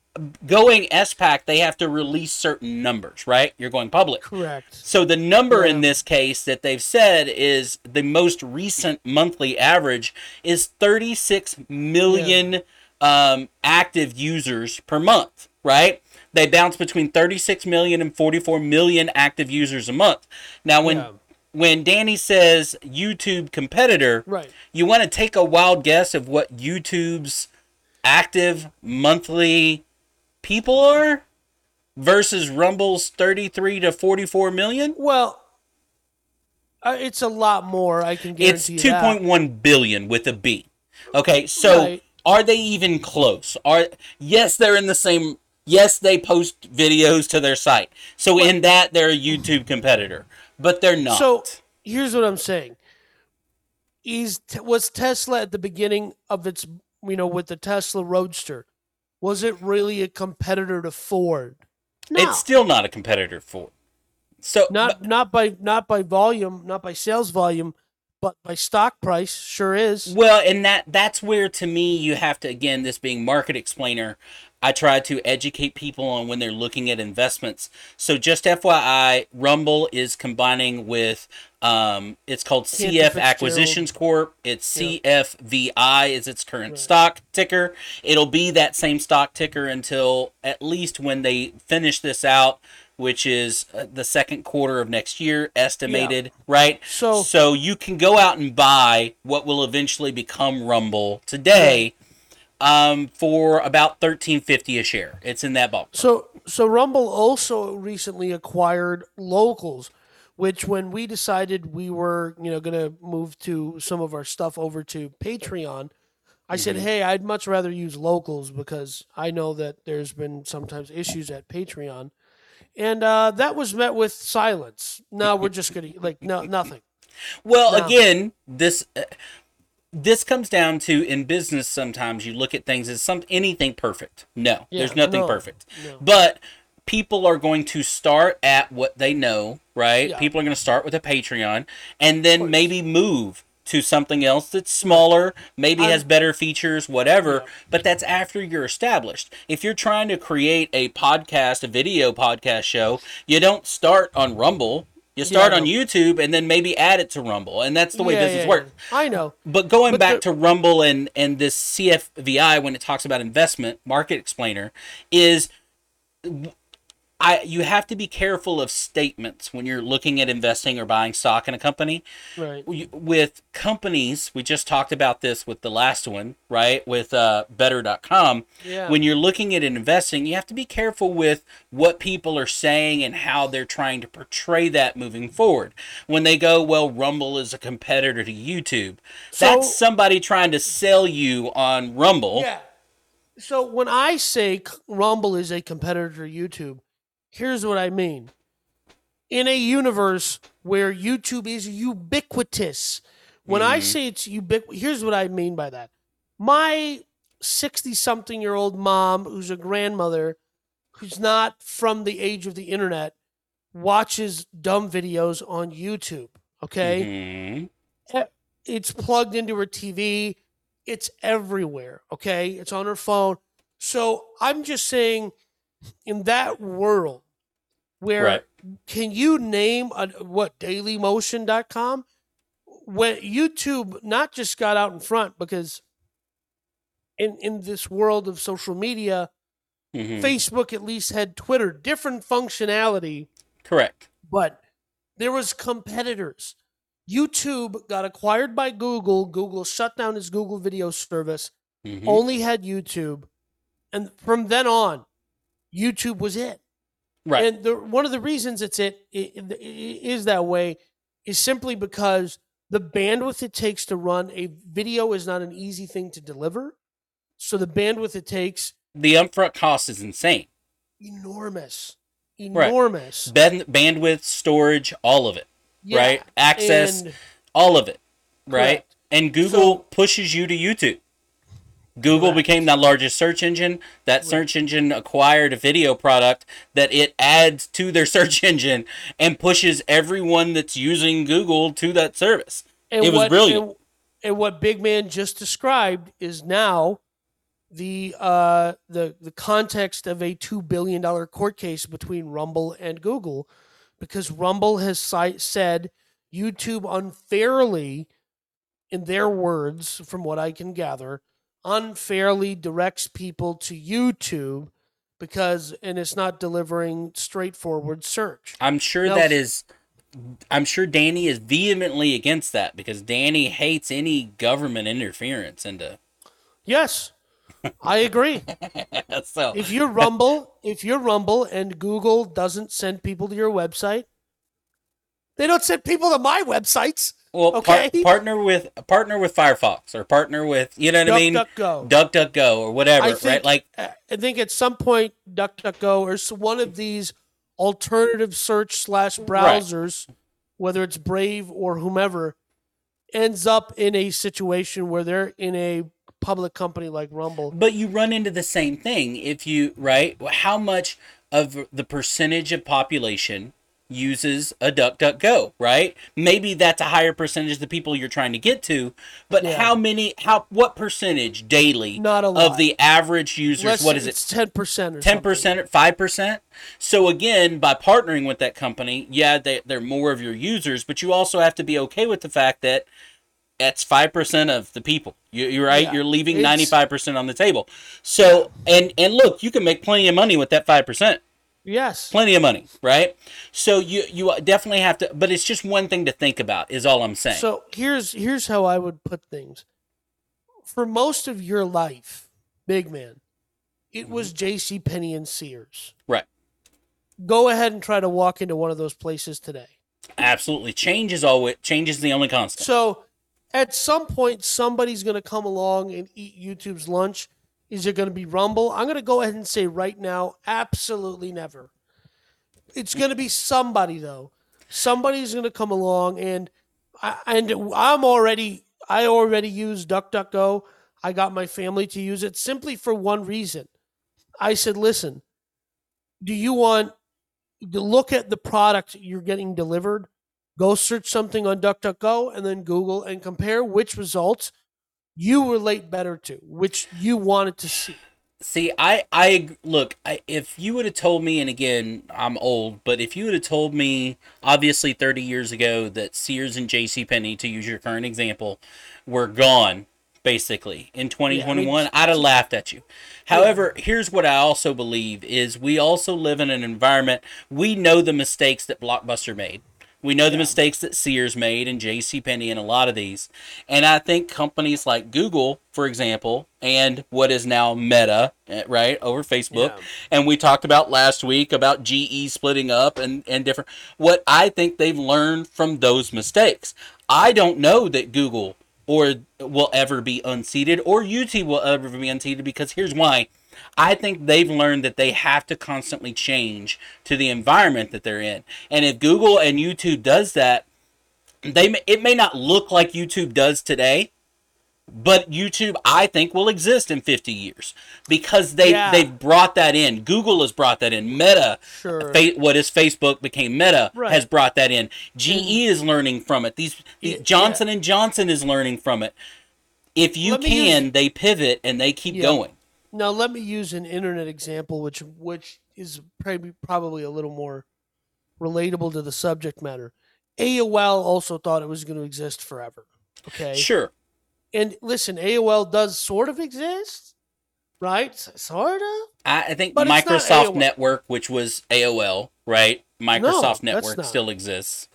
Speaker 1: going SPAC, they have to release certain numbers, right? You're going public.
Speaker 2: Correct.
Speaker 1: So the number in this case that they've said is the most recent monthly average is 36 million um, active users per month, right? They bounce between 36 million and 44 million active users a month. Now when
Speaker 2: Yeah.
Speaker 1: when Danny says YouTube competitor,
Speaker 2: Right.
Speaker 1: you want to take a wild guess of what YouTube's active monthly people are versus Rumble's 33 to 44 million?
Speaker 2: Well, uh, it's a lot more. I can
Speaker 1: It's
Speaker 2: guarantee that.
Speaker 1: 2.1 billion with a B. Okay, so
Speaker 2: Right.
Speaker 1: are they even close? Are yes, they're in the same yes, they post videos to their site. So in that they're a YouTube competitor, but they're not.
Speaker 2: So here's what I'm saying: is was Tesla at the beginning of its, you know, with the Tesla Roadster, was it really a competitor to Ford? No,
Speaker 1: it's still not a competitor for. So
Speaker 2: not not by not by volume, not by sales volume, but my stock price. Sure is.
Speaker 1: Well, and that that's where to me you have to again this being market explainer. I try to educate people on when they're looking at investments. So just FYI, Rumble is combining with um, it's called CF. Acquisitions Corp. It's CFVI is its current stock ticker. It'll be that same stock ticker until at least when they finish this out, which is uh, the second quarter of next year estimated, right?
Speaker 2: So-
Speaker 1: so you can go out and buy what will eventually become Rumble today um, for about thirteen fifty a share. It's in that ballpark.
Speaker 2: So so Rumble also recently acquired Locals, which when we decided we were, you know, going to move to some of our stuff over to Patreon, I said,
Speaker 1: Mm-hmm.
Speaker 2: "Hey, I'd much rather use Locals because I know that there's been sometimes issues at Patreon." And uh, that was met with silence. No, we're just gonna like no nothing.
Speaker 1: Well,
Speaker 2: No.
Speaker 1: again, this uh, this comes down to in business. Sometimes you look at things as some anything perfect. No,
Speaker 2: Yeah,
Speaker 1: there's nothing
Speaker 2: no,
Speaker 1: perfect.
Speaker 2: no.
Speaker 1: But people are going to start at what they know, right?
Speaker 2: Yeah.
Speaker 1: People are going to start with a Patreon and then maybe move to something else that's smaller, maybe has better features, whatever. But that's after you're established. If you're trying to create a podcast, a video podcast show, you don't start on Rumble. You start
Speaker 2: I
Speaker 1: on. YouTube and then maybe add it to Rumble, and that's the way
Speaker 2: Yeah,
Speaker 1: business
Speaker 2: yeah,
Speaker 1: works.
Speaker 2: I know.
Speaker 1: But going
Speaker 2: But
Speaker 1: back
Speaker 2: the-
Speaker 1: to Rumble and and this CFVI when it talks about investment market explainer is I you have to be careful of statements when you're looking at investing or buying stock in a company.
Speaker 2: Right.
Speaker 1: With companies, we just talked about this with the last one, right? With uh, better.com.
Speaker 2: Yeah.
Speaker 1: When you're looking at investing, you have to be careful with what people are saying and how they're trying to portray that moving forward. When they go, well, Rumble is a competitor to YouTube,
Speaker 2: So-
Speaker 1: that's somebody trying to sell you on Rumble.
Speaker 2: Yeah. So when I say Rumble is a competitor to YouTube, here's what I mean. In a universe where YouTube is ubiquitous, when I say it's ubiquitous, here's what I mean by that. My 60 something year old mom, who's a grandmother, who's not from the age of the internet, watches dumb videos on YouTube. Okay
Speaker 1: Mhm.
Speaker 2: it's plugged into her TV. It's everywhere. Okay. It's on her phone. So I'm just saying, in that world where
Speaker 1: Right.
Speaker 2: can you name a, what dailymotion.com when YouTube not just got out in front because in in this world of social media,
Speaker 1: Mhm.
Speaker 2: Facebook at least had Twitter, different functionality
Speaker 1: Correct.
Speaker 2: but there was competitors. YouTube got acquired by Google. Google shut down its Google Video service.
Speaker 1: Mhm.
Speaker 2: Only had YouTube, and from then on, YouTube was it.
Speaker 1: Right.
Speaker 2: And the, one of the reasons it's it, i- i- is that way is simply because the bandwidth it takes to run a video is not an easy thing to deliver. So the bandwidth it takes
Speaker 1: the upfront cost is insane.
Speaker 2: enormous,
Speaker 1: Right.
Speaker 2: enormous.
Speaker 1: Band- bandwidth, storage, all of it.
Speaker 2: Yeah,
Speaker 1: right? Access,
Speaker 2: and-
Speaker 1: all of it. Right.
Speaker 2: Correct.
Speaker 1: And Google pushes you to YouTube. Google
Speaker 2: Correct.
Speaker 1: became the largest search engine. That search engine acquired a video product that it adds to their search engine and pushes everyone that's using Google to that service.
Speaker 2: And
Speaker 1: It was brilliant.
Speaker 2: And, and what Big Man just described is now the uh, the the context of a two billion dollar court case between Rumble and Google, because Rumble has si- said YouTube unfairly, in their words, from what I can gather, unfairly directs people to YouTube because and it's not delivering straightforward search.
Speaker 1: I'm sure
Speaker 2: Now-
Speaker 1: that is. I'm sure Danny is vehemently against that because Danny hates any government interference into.
Speaker 2: Yes, I agree.
Speaker 1: so
Speaker 2: if you're Rumble, if you're Rumble and Google doesn't send people to your website, they don't send people to my websites.
Speaker 1: Well, par- partner with partner with Firefox or partner with you know what I mean,
Speaker 2: DuckDuckGo.
Speaker 1: DuckDuckGo or whatever,
Speaker 2: think,
Speaker 1: right? Like uh,
Speaker 2: I think at some point DuckDuckGo or one of these alternative search slash browsers, whether it's Brave or whomever, ends up in a situation where they're in a public company like Rumble.
Speaker 1: But you run into the same thing if you right. How much of the percentage of population uses a DuckDuckGo, right? Maybe that's a higher percentage of the people you're trying to get to, but
Speaker 2: Yeah.
Speaker 1: how many how what percentage daily
Speaker 2: Not a lot.
Speaker 1: of the average users
Speaker 2: Less-
Speaker 1: what is it?
Speaker 2: Ten percent or
Speaker 1: Ten percent. or five percent. So again, by partnering with that company, yeah, they, they're more of your users, but you also have to be okay with the fact that that's five percent of the people. You, you're right.
Speaker 2: Yeah.
Speaker 1: You're leaving ninety five percent on the table. So and and look, you can make plenty of money with that five percent.
Speaker 2: Yes.
Speaker 1: Plenty of money, right? So you you definitely have to. But it's just one thing to think about. Is all I'm saying.
Speaker 2: So here's here's how I would put things. For most of your life, big man, it
Speaker 1: Mm-hmm.
Speaker 2: was J.C. Penney and Sears.
Speaker 1: right.
Speaker 2: Go ahead and try to walk into one of those places today.
Speaker 1: Absolutely. Change is always change is the only constant.
Speaker 2: So, at some point, somebody's going to come along and eat YouTube's lunch. Is it going to be Rumble? I'm going to go ahead and say right now, absolutely never. It's going to be somebody though. Somebody's going to come along and I, and I'm already I already use DuckDuckGo. I got my family to use it simply for one reason. I said, "Listen, do you want to look at the product you're getting delivered? Go search something on DuckDuckGo and then Google and compare which results you relate better to, which you wanted to see."
Speaker 1: See, I, I look. I, if you would have told me, and again, I'm old, but if you would have told me, obviously, 30 years ago, that Sears and J.C. Penney, to use your current example, were gone, basically in 2021, I'd have laughed at you. However, here's what I also believe: is we also live in an environment. We know the mistakes that Blockbuster made. We know the mistakes that Sears made and J.C. Penney and a lot of these. And I think companies like Google, for example, and what is now Meta, eh, right, over Facebook,
Speaker 2: Yeah.
Speaker 1: and we talked about last week about GE splitting up and, and different. What I think they've learned from those mistakes. I don't know that Google or will ever be unseated or YouTube will ever be unseated because here's why. I think they've learned that they have to constantly change to the environment that they're in. And if Google and YouTube does that, they may, it may not look like YouTube does today, but YouTube I think will exist in 50 years because they
Speaker 2: Yeah.
Speaker 1: they've brought that in. Google has brought that in. Meta
Speaker 2: Sure.
Speaker 1: Fa- what is Facebook became Meta
Speaker 2: Right.
Speaker 1: has brought that in. GE is learning from it. These
Speaker 2: Yeah,
Speaker 1: Johnson and Johnson is learning from it. If you
Speaker 2: Let
Speaker 1: can,
Speaker 2: use-
Speaker 1: they pivot and they keep
Speaker 2: Yeah.
Speaker 1: going.
Speaker 2: Now let me use an internet example, which which is probably probably a little more relatable to the subject matter. AOL also thought it was going to exist forever. Okay,
Speaker 1: Sure.
Speaker 2: and listen, AOL does sort of exist, right? Sort of.
Speaker 1: I, I think
Speaker 2: But
Speaker 1: Microsoft Network, which was AOL, right? Microsoft
Speaker 2: that's
Speaker 1: Network still exists.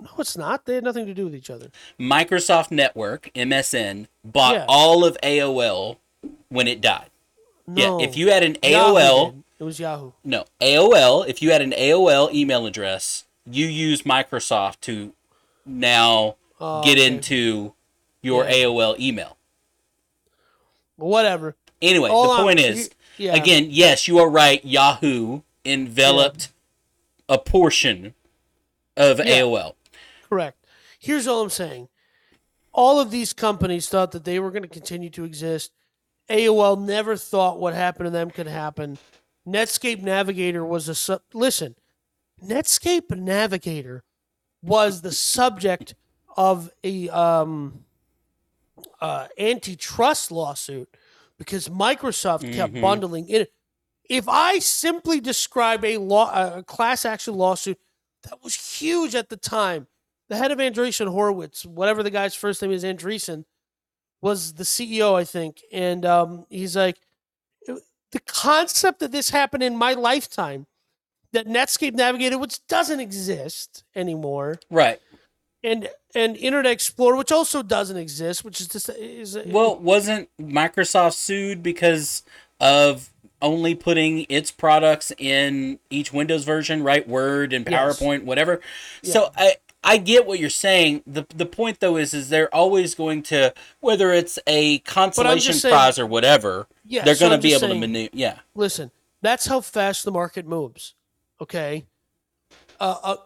Speaker 2: No, it's not. They had nothing to do with each other.
Speaker 1: Microsoft Network, MSN, bought
Speaker 2: Yeah.
Speaker 1: all of AOL when it died.
Speaker 2: No.
Speaker 1: Yeah, if you had an
Speaker 2: Yahoo
Speaker 1: AOL,
Speaker 2: did. it was Yahoo.
Speaker 1: no, AOL, if you had an AOL email address, you use Microsoft to now
Speaker 2: Oh,
Speaker 1: get
Speaker 2: okay.
Speaker 1: into your
Speaker 2: Yeah.
Speaker 1: AOL email.
Speaker 2: whatever.
Speaker 1: Anyway,
Speaker 2: All
Speaker 1: the
Speaker 2: I'm-
Speaker 1: point is,
Speaker 2: yeah.
Speaker 1: again, yes, you are right. Yahoo enveloped a portion of
Speaker 2: Yeah.
Speaker 1: AOL.
Speaker 2: Correct. Here's all I'm saying. All of these companies thought that they were going to continue to exist. AOL never thought what happened to them could happen. Netscape Navigator was a sub. Listen, Netscape Navigator was the subject of a um, uh, antitrust lawsuit because Microsoft kept
Speaker 1: Mhm.
Speaker 2: bundling it. If I simply describe a law, a class action lawsuit that was huge at the time, the head of Andreessen Horowitz, whatever the guy's first name is, Andreessen, was the CEO, I think, and um, he's like, the concept that this happened in my lifetime, that Netscape Navigator, which doesn't exist anymore,
Speaker 1: Right.
Speaker 2: and and Internet Explorer, which also doesn't exist, which is just is
Speaker 1: Well, wasn't Microsoft sued because of only putting its products in each Windows version, right? Word and
Speaker 2: Yes.
Speaker 1: PowerPoint, whatever. So I I get what you're saying. The the point though is is they're always going to whether it's a consolation
Speaker 2: saying-
Speaker 1: prize or whatever,
Speaker 2: Yeah,
Speaker 1: they're
Speaker 2: so
Speaker 1: going to be able
Speaker 2: saying-
Speaker 1: to maneuver. Yeah.
Speaker 2: listen, that's how fast the market moves. Okay, uh,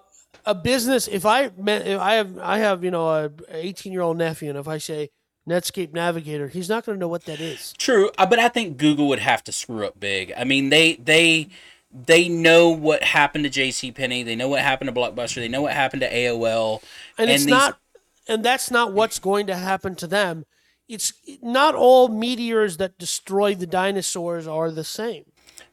Speaker 2: a a business. If I met, if I have I have you know a eighteen year old nephew, and if I say Netscape Navigator, he's not going to know what that is.
Speaker 1: True, uh, but I think Google would have to screw up big. I mean, they they they know what happened to J.C. Penney. They know what happened to Blockbuster. They know what happened to AOL.
Speaker 2: and it's
Speaker 1: these-
Speaker 2: not and that's not what's going to happen to them it's not all meteors that destroy the dinosaurs are the same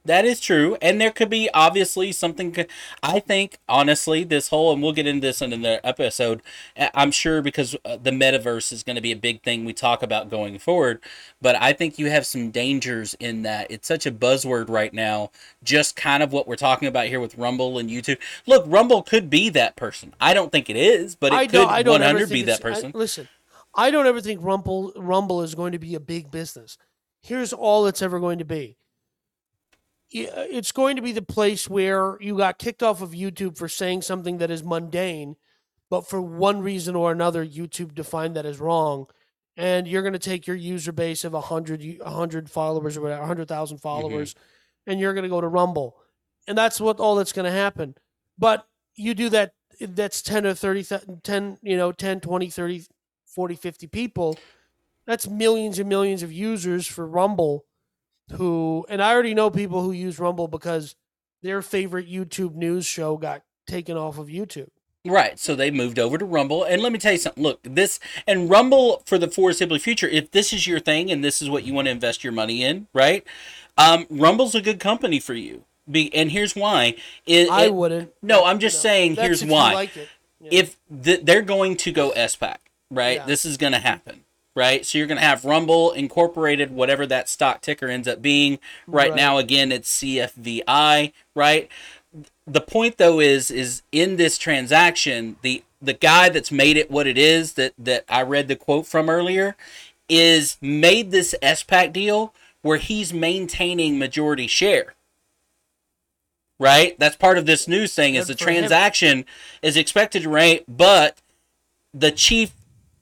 Speaker 1: That is true, and there could be obviously something. I think honestly, this whole and we'll get into this in the episode. I- I'm sure because uh, the metaverse is going to be a big thing we talk about going forward. But I think you have some dangers in that. It's such a buzzword right now. Just kind of what we're talking about here with Rumble and YouTube. Look, Rumble could be that person. I don't think it is, but it
Speaker 2: I
Speaker 1: could
Speaker 2: don't, I don't ever
Speaker 1: 100 be that
Speaker 2: it's- I-
Speaker 1: person.
Speaker 2: listen, I don't ever think Rumble Rumble is going to be a big business. Here's all it's ever going to be. I- uh, It's going to be the place where you got kicked off of YouTube for saying something that is mundane, but for one reason or another, YouTube defined that as wrong, and you're going to take your user base of 100, u- 100 followers or whatever, 100,000 mm-hmm. followers, and you're going to go to Rumble. And that's what all that's going to happen. But you do that, that's 10 or 30, 10, you know, 10, 20, 30, 40, 50 people. That's millions and millions of users for Rumble who, and I already know people who use Rumble because their favorite YouTube news show got taken off of YouTube.
Speaker 1: Right. So they moved over to Rumble. And let me tell you something. Look, this and Rumble for the foreseeable future, if this is your thing and this is what you want to invest your money in, right? Um, Rumble's a good company for you. Be and here's why. It,
Speaker 2: I
Speaker 1: it-
Speaker 2: wouldn't.
Speaker 1: no, I'm just saying
Speaker 2: That's
Speaker 1: here's
Speaker 2: if you
Speaker 1: why.
Speaker 2: like it. Yeah.
Speaker 1: If th- they're going to go SPAC, right?
Speaker 2: Yeah.
Speaker 1: This is going to happen. Right, so you're going to have Rumble Incorporated, whatever that stock ticker ends up being. Right,
Speaker 2: Right.
Speaker 1: now, again, it's CFVI. Right, the point though is is in this transaction the the guy that's made it what it is that that I read the quote from earlier is made this SPAC deal where he's maintaining majority share. Right? That's part of this news thing is
Speaker 2: Good
Speaker 1: the
Speaker 2: for him.
Speaker 1: transaction is expected to rate, but the chief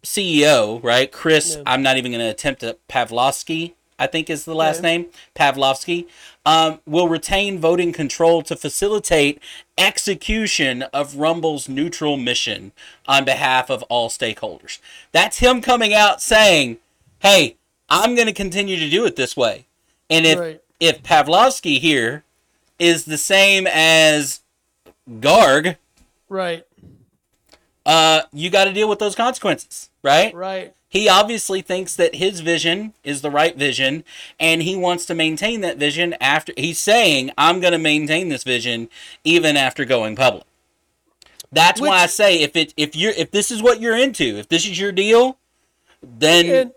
Speaker 1: CEO, right, Chris. I'm not even going to attempt to Pavlovski, I think is the last name, Pavlovski, um, will retain voting control to facilitate execution of Rumble's neutral mission on behalf of all stakeholders. That's him coming out saying, "Hey, I'm going to continue to do it this way." And if
Speaker 2: Right.
Speaker 1: if Pavlovski here is the same as Garg,
Speaker 2: right,
Speaker 1: uh, you got to deal with those consequences, right?
Speaker 2: right.
Speaker 1: He obviously thinks that his vision is the right vision, and he wants to maintain that vision after. He's saying, "I'm going to maintain this vision even after going public." That's why I say if it if you're if this is what you're into, if this is your deal, then
Speaker 2: and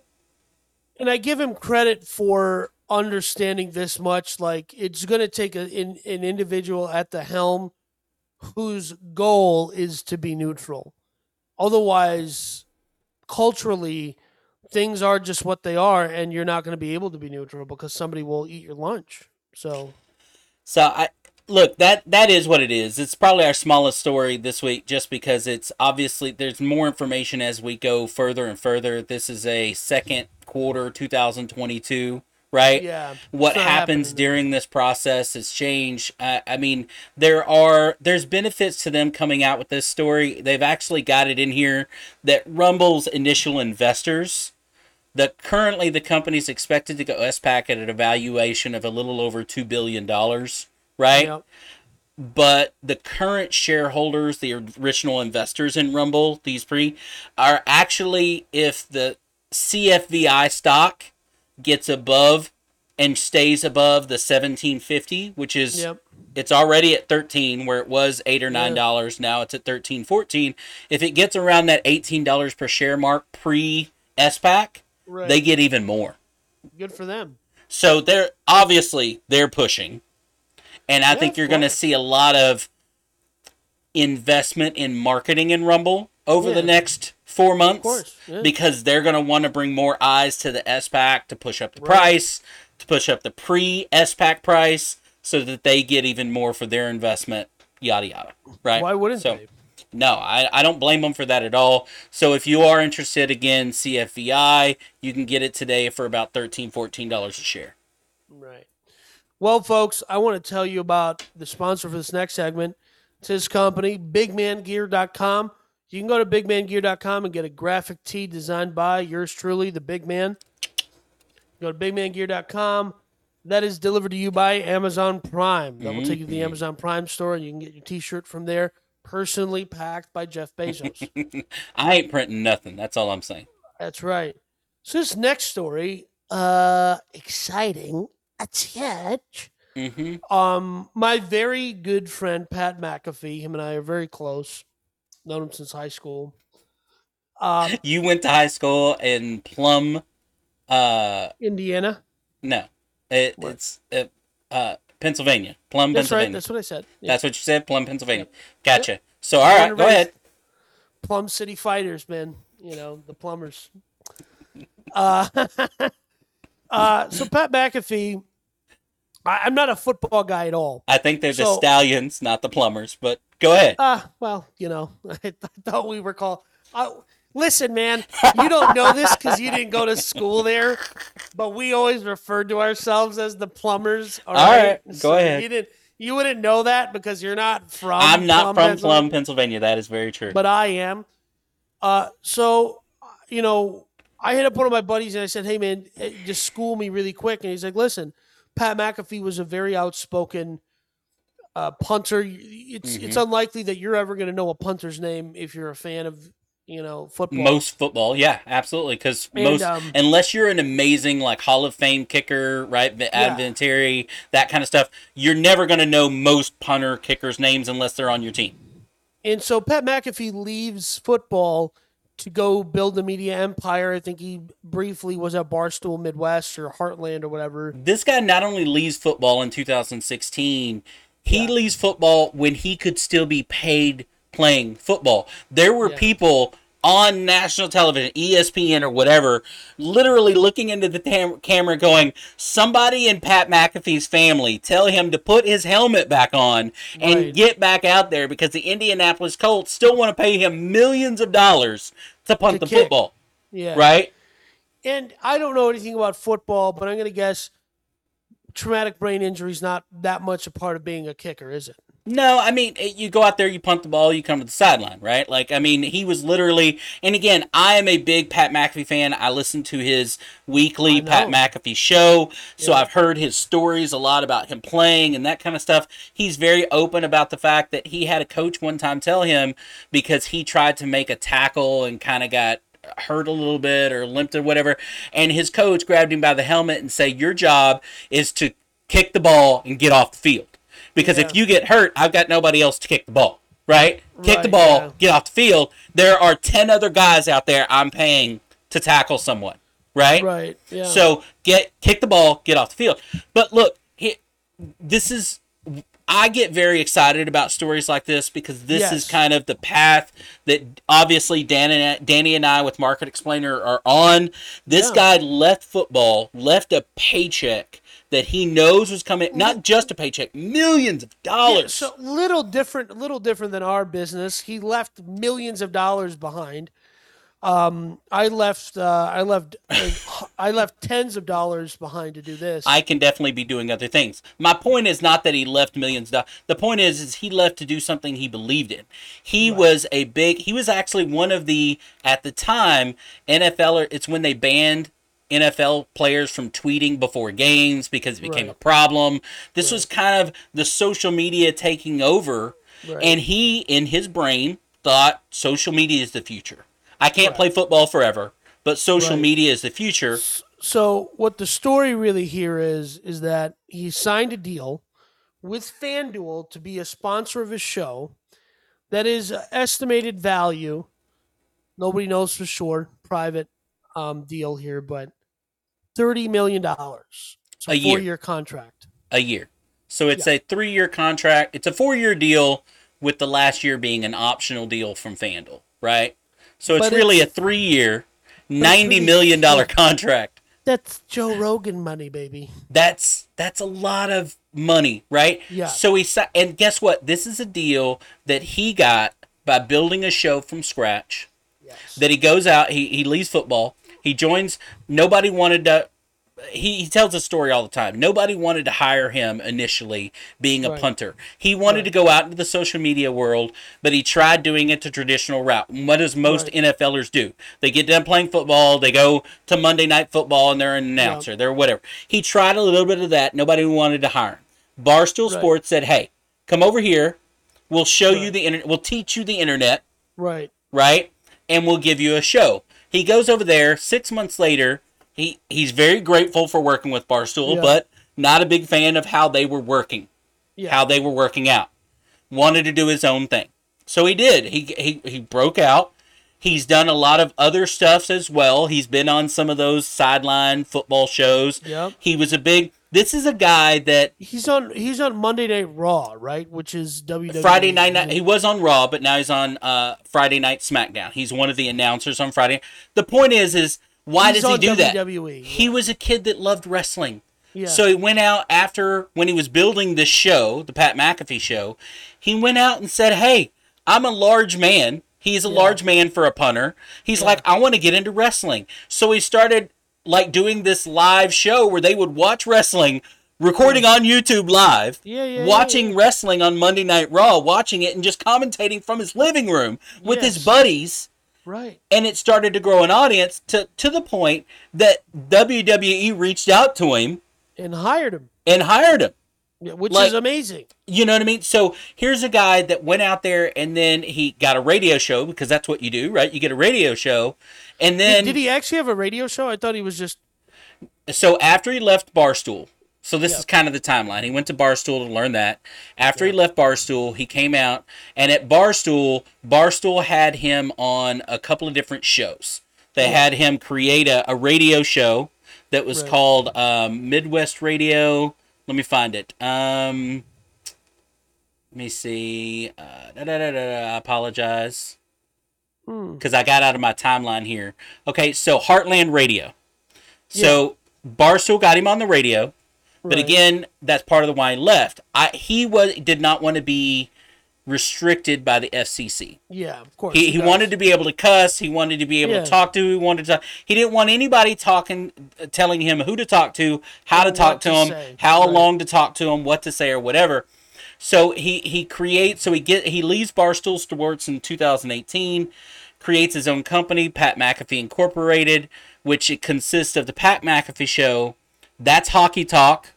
Speaker 2: and I give him credit for understanding this much. Like it's going to take a, an, an individual at the helm whose goal is to be neutral. Otherwise, culturally, things are just what they are, and you're not going to be able to be neutral because somebody will eat your lunch. So
Speaker 1: So I look that that is what it is. It's probably our smallest story this week, just because it's obviously there's more information as we go further and further. This is a second quarter 2022, right?
Speaker 2: yeah,
Speaker 1: What happens
Speaker 2: happening.
Speaker 1: during this process has changed. I, I mean, there are there's benefits to them coming out with this story. They've actually got it in here that Rumble's initial investors the currently the company's expected to go S SPAC at a valuation of a little over two billion dollars, right?
Speaker 2: Yep.
Speaker 1: But the current shareholders, the original investors in Rumble, these pre, are actually if the CFVI stock gets above and stays above the seventeen fifty, which is
Speaker 2: Yep.
Speaker 1: it's already at 13 where it was 8 or 9
Speaker 2: Yeah.
Speaker 1: dollars now it's at 13 14 if it gets around that 18 dollars per share mark pre SPAC
Speaker 2: Right.
Speaker 1: they get even more
Speaker 2: Good for them.
Speaker 1: so they're obviously they're pushing and i
Speaker 2: Yeah,
Speaker 1: think you're going to see a lot of investment in marketing in rumble over the next four months
Speaker 2: course, yeah.
Speaker 1: because they're going to want to bring more eyes to the SPAC to push up the
Speaker 2: Right.
Speaker 1: price, to push up the pre SPAC price, so that they get even more for their investment. Yada yada. Right?
Speaker 2: Why wouldn't
Speaker 1: so,
Speaker 2: they?
Speaker 1: No, I, I don't blame them for that at all. So if you are interested, again, CFVI, you can get it today for about $13, $14 a share.
Speaker 2: Right. Well, folks, I want to tell you about the sponsor for this next segment. It's his company, bigmangear.com. You can go to bigmangear.com and get a graphic tee designed by yours truly, the big man. Go to bigmangear.com. that is delivered to you by Amazon Prime. That will take you to the
Speaker 1: Mhm.
Speaker 2: Amazon Prime store, and you can get your T-shirt from there, personally packed by Jeff Bezos.
Speaker 1: I ain't printing nothing. That's all I'm saying.
Speaker 2: That's right. So this next story, uh, exciting. A touch.
Speaker 1: hmm
Speaker 2: Um, my very good friend Pat McAfee, him and I are very close. Known him since high school. Um,
Speaker 1: You went to high school in Plum. Uh,
Speaker 2: Indiana.
Speaker 1: no, it, it's uh, uh, Pennsylvania. Plum,
Speaker 2: That's right.
Speaker 1: Pennsylvania.
Speaker 2: That's what I said. Yeah.
Speaker 1: That's what you said. Plum, Pennsylvania. Gotcha. So all right, go ahead.
Speaker 2: Plum City Fighters, man. You know the plumbers. Uh, uh, so Pat McAfee, I, I'm not a football guy at all.
Speaker 1: I think they're the stallions, not the plumbers. But go ahead.
Speaker 2: Ah, well, you know, I, thought we were called. Uh, listen, man, you don't know this because you didn't go to school there, but we always referred to ourselves as the plumbers. All
Speaker 1: All
Speaker 2: right,
Speaker 1: right, go ahead.
Speaker 2: You didn't. You wouldn't know that because you're not from.
Speaker 1: I'm not from
Speaker 2: Pennsylvania.
Speaker 1: Plum, Pennsylvania. That is very true.
Speaker 2: but I am. Uh, so, you know, I hit up one of my buddies and I said, "Hey, man, eh, just school me really quick." And he's like, "Listen, Pat McAfee was a very outspoken uh, punter. It's it's
Speaker 1: Mm-hmm.
Speaker 2: unlikely that you're ever going to know a punter's name if you're a fan of you know football.
Speaker 1: most football, yeah, absolutely. Because most,
Speaker 2: um,
Speaker 1: unless you're an amazing like Hall of Fame kicker, right, v-
Speaker 2: Yeah.
Speaker 1: That kind of stuff, you're never going to know most punter kickers' names unless they're on your team.
Speaker 2: And so Pat McAfee leaves football to go build the media empire. I think he briefly was at Barstool Midwest or Heartland or whatever.
Speaker 1: This guy not only leaves football in 2016, he
Speaker 2: Yeah.
Speaker 1: leaves football when he could still be paid playing football. There were
Speaker 2: Yeah.
Speaker 1: people on national television, ESPN or whatever, literally looking into the tam- camera going, somebody in Pat McAfee's family tell him to put his helmet back on and
Speaker 2: Right.
Speaker 1: get back out there because the Indianapolis Colts still want to pay him millions of dollars to punt
Speaker 2: To
Speaker 1: the
Speaker 2: kick.
Speaker 1: football,
Speaker 2: Yeah.
Speaker 1: right?
Speaker 2: And I don't know anything about football, but I'm going to guess traumatic brain injury is not that much a part of being a kicker, is it?
Speaker 1: No, I mean, it- you go out there, you punt the ball, you come to the sideline, right? Like, I mean, he was literally, and again, I am a big Pat McAfee fan. I listen to his weekly Pat. McAfee show, so
Speaker 2: Yeah.
Speaker 1: I've heard his stories a lot about him playing and that kind of stuff. He's very open about the fact that he had a coach one time tell him because he tried to make a tackle and kind of got hurt a little bit or limped or whatever, and his coach grabbed him by the helmet and say, "Your job is to kick the ball and get off the field." Because if you get hurt, I've got nobody else to kick the ball, right? kick the ball,
Speaker 2: yeah.
Speaker 1: get off the field. There are 10 other guys out there I'm paying to tackle someone, right?
Speaker 2: Right. Yeah.
Speaker 1: So get kick the ball, get off the field. But look, he, this is I get very excited about stories like this because this
Speaker 2: Yes.
Speaker 1: is kind of the path that obviously Dan and Danny and I with Market Explainer are on. This
Speaker 2: Yeah.
Speaker 1: guy left football, left a paycheck that he knows was coming, not mm-hmm. just a paycheck, millions of dollars Yeah,
Speaker 2: so little different, little different than our business. He left millions of dollars behind. Um, I left, uh, I left, uh, I left tens of dollars behind to do this.
Speaker 1: I can definitely be doing other things. My point is not that he left millions of dollars. The point is, is he left to do something he believed in. He was a big. He was actually one of the at the time NFL. It's when they banned NFL players from tweeting before games because it became
Speaker 2: Right.
Speaker 1: a problem. This was kind of the social media taking over,
Speaker 2: Right.
Speaker 1: and he in his brain thought social media is the future. I can't play football forever, but social
Speaker 2: Right.
Speaker 1: media is the future.
Speaker 2: So what the story really here is is that he signed a deal with FanDuel to be a sponsor of his show that is estimated value. Nobody knows for sure. Private um, deal here, but thirty million dollars. So
Speaker 1: A year.
Speaker 2: four year contract.
Speaker 1: a year. So it's a three year contract. It's a four year deal with the last year being an optional deal from FanDuel, right? So it's
Speaker 2: But
Speaker 1: really
Speaker 2: it's-
Speaker 1: a three year, ninety million dollar contract.
Speaker 2: That's Joe Rogan money, baby.
Speaker 1: That's that's a lot of money, right?
Speaker 2: Yeah.
Speaker 1: So he and guess what? This is a deal that he got by building a show from scratch.
Speaker 2: Yes.
Speaker 1: That he goes out, he he leaves football, he joins. Nobody wanted to he, he tells a story all the time. Nobody wanted to hire him initially being a
Speaker 2: Right.
Speaker 1: punter. He wanted
Speaker 2: Right.
Speaker 1: to go out into the social media world, but he tried doing it the traditional route. What does most
Speaker 2: Right.
Speaker 1: NFLers do? They get done playing football, they go to Monday night football and they're an announcer, they're whatever. He tried a little bit of that. Nobody wanted to hire him. Barstool. Sports said, "Hey, come over here. We'll show you the internet. We'll teach you the internet."
Speaker 2: Right.
Speaker 1: right? And we'll give you a show. He goes over there six months later. He he's very grateful for working with Barstool,
Speaker 2: Yeah.
Speaker 1: but not a big fan of how they were working,
Speaker 2: Yeah.
Speaker 1: how they were working out. Wanted to do his own thing, so he did. He he he broke out. He's done a lot of other stuffs as well. He's been on some of those sideline football shows.
Speaker 2: Yep.
Speaker 1: He was a big. This is a guy that
Speaker 2: He's on. He's on Monday Night Raw, right? Which is WWE.
Speaker 1: Friday night, night he was on Raw, but now he's on uh, Friday Night SmackDown. He's one of the announcers on Friday. The point is, is why
Speaker 2: He's
Speaker 1: does he do that?
Speaker 2: WWE,
Speaker 1: He was a kid that loved wrestling.
Speaker 2: Yeah.
Speaker 1: So he went out after when he was building this show, the Pat McAfee show. He went out and said, "Hey, I'm a large man. He's a large man for a punter. He's like, I want to get into wrestling." So he started like doing this live show where they would watch wrestling, recording on YouTube live,
Speaker 2: Yeah, yeah, yeah,
Speaker 1: watching wrestling on Monday Night Raw, watching it and just commentating from his living room with his buddies
Speaker 2: right.
Speaker 1: and it started to grow an audience to to the point that WWE reached out to him
Speaker 2: And hired him,
Speaker 1: and hired him.
Speaker 2: yeah, which
Speaker 1: Like-
Speaker 2: is amazing.
Speaker 1: You know what I mean? So here's a guy that went out there and then he got a radio show because that's what you do, right? You get a radio show, and then
Speaker 2: Did he actually have a radio show? I thought he was just.
Speaker 1: so after he left Barstool, so this
Speaker 2: Yeah.
Speaker 1: is kind of the timeline. He went to Barstool to learn that. After he left Barstool, he came out, and at Barstool, Barstool had him on a couple of different shows. They had him create a, a radio show that was
Speaker 2: Right.
Speaker 1: called um, Midwest Radio. Let me find it. Um, let me see. Uh, da, da, da, I apologize
Speaker 2: Hmm.
Speaker 1: because I got out of my timeline here. Okay, so Heartland Radio. So Barstool got him on the radio, but
Speaker 2: Right.
Speaker 1: again, that's part of the why he left. I he was did not want to be restricted by the FCC.
Speaker 2: Yeah, of course.
Speaker 1: He, he wanted to be able to cuss. He wanted to be able
Speaker 2: Yeah.
Speaker 1: to talk to. He wanted to. Talk. He didn't want anybody talking, uh, telling him who to talk to, how to talk to
Speaker 2: to
Speaker 1: him,
Speaker 2: say.
Speaker 1: how
Speaker 2: Right.
Speaker 1: long to talk to him, what to say, or whatever. So he he creates. So he get he leaves Barstool Sports in 2018, creates his own company, Pat McAfee Incorporated, which it consists of the Pat McAfee Show. That's Hockey Talk.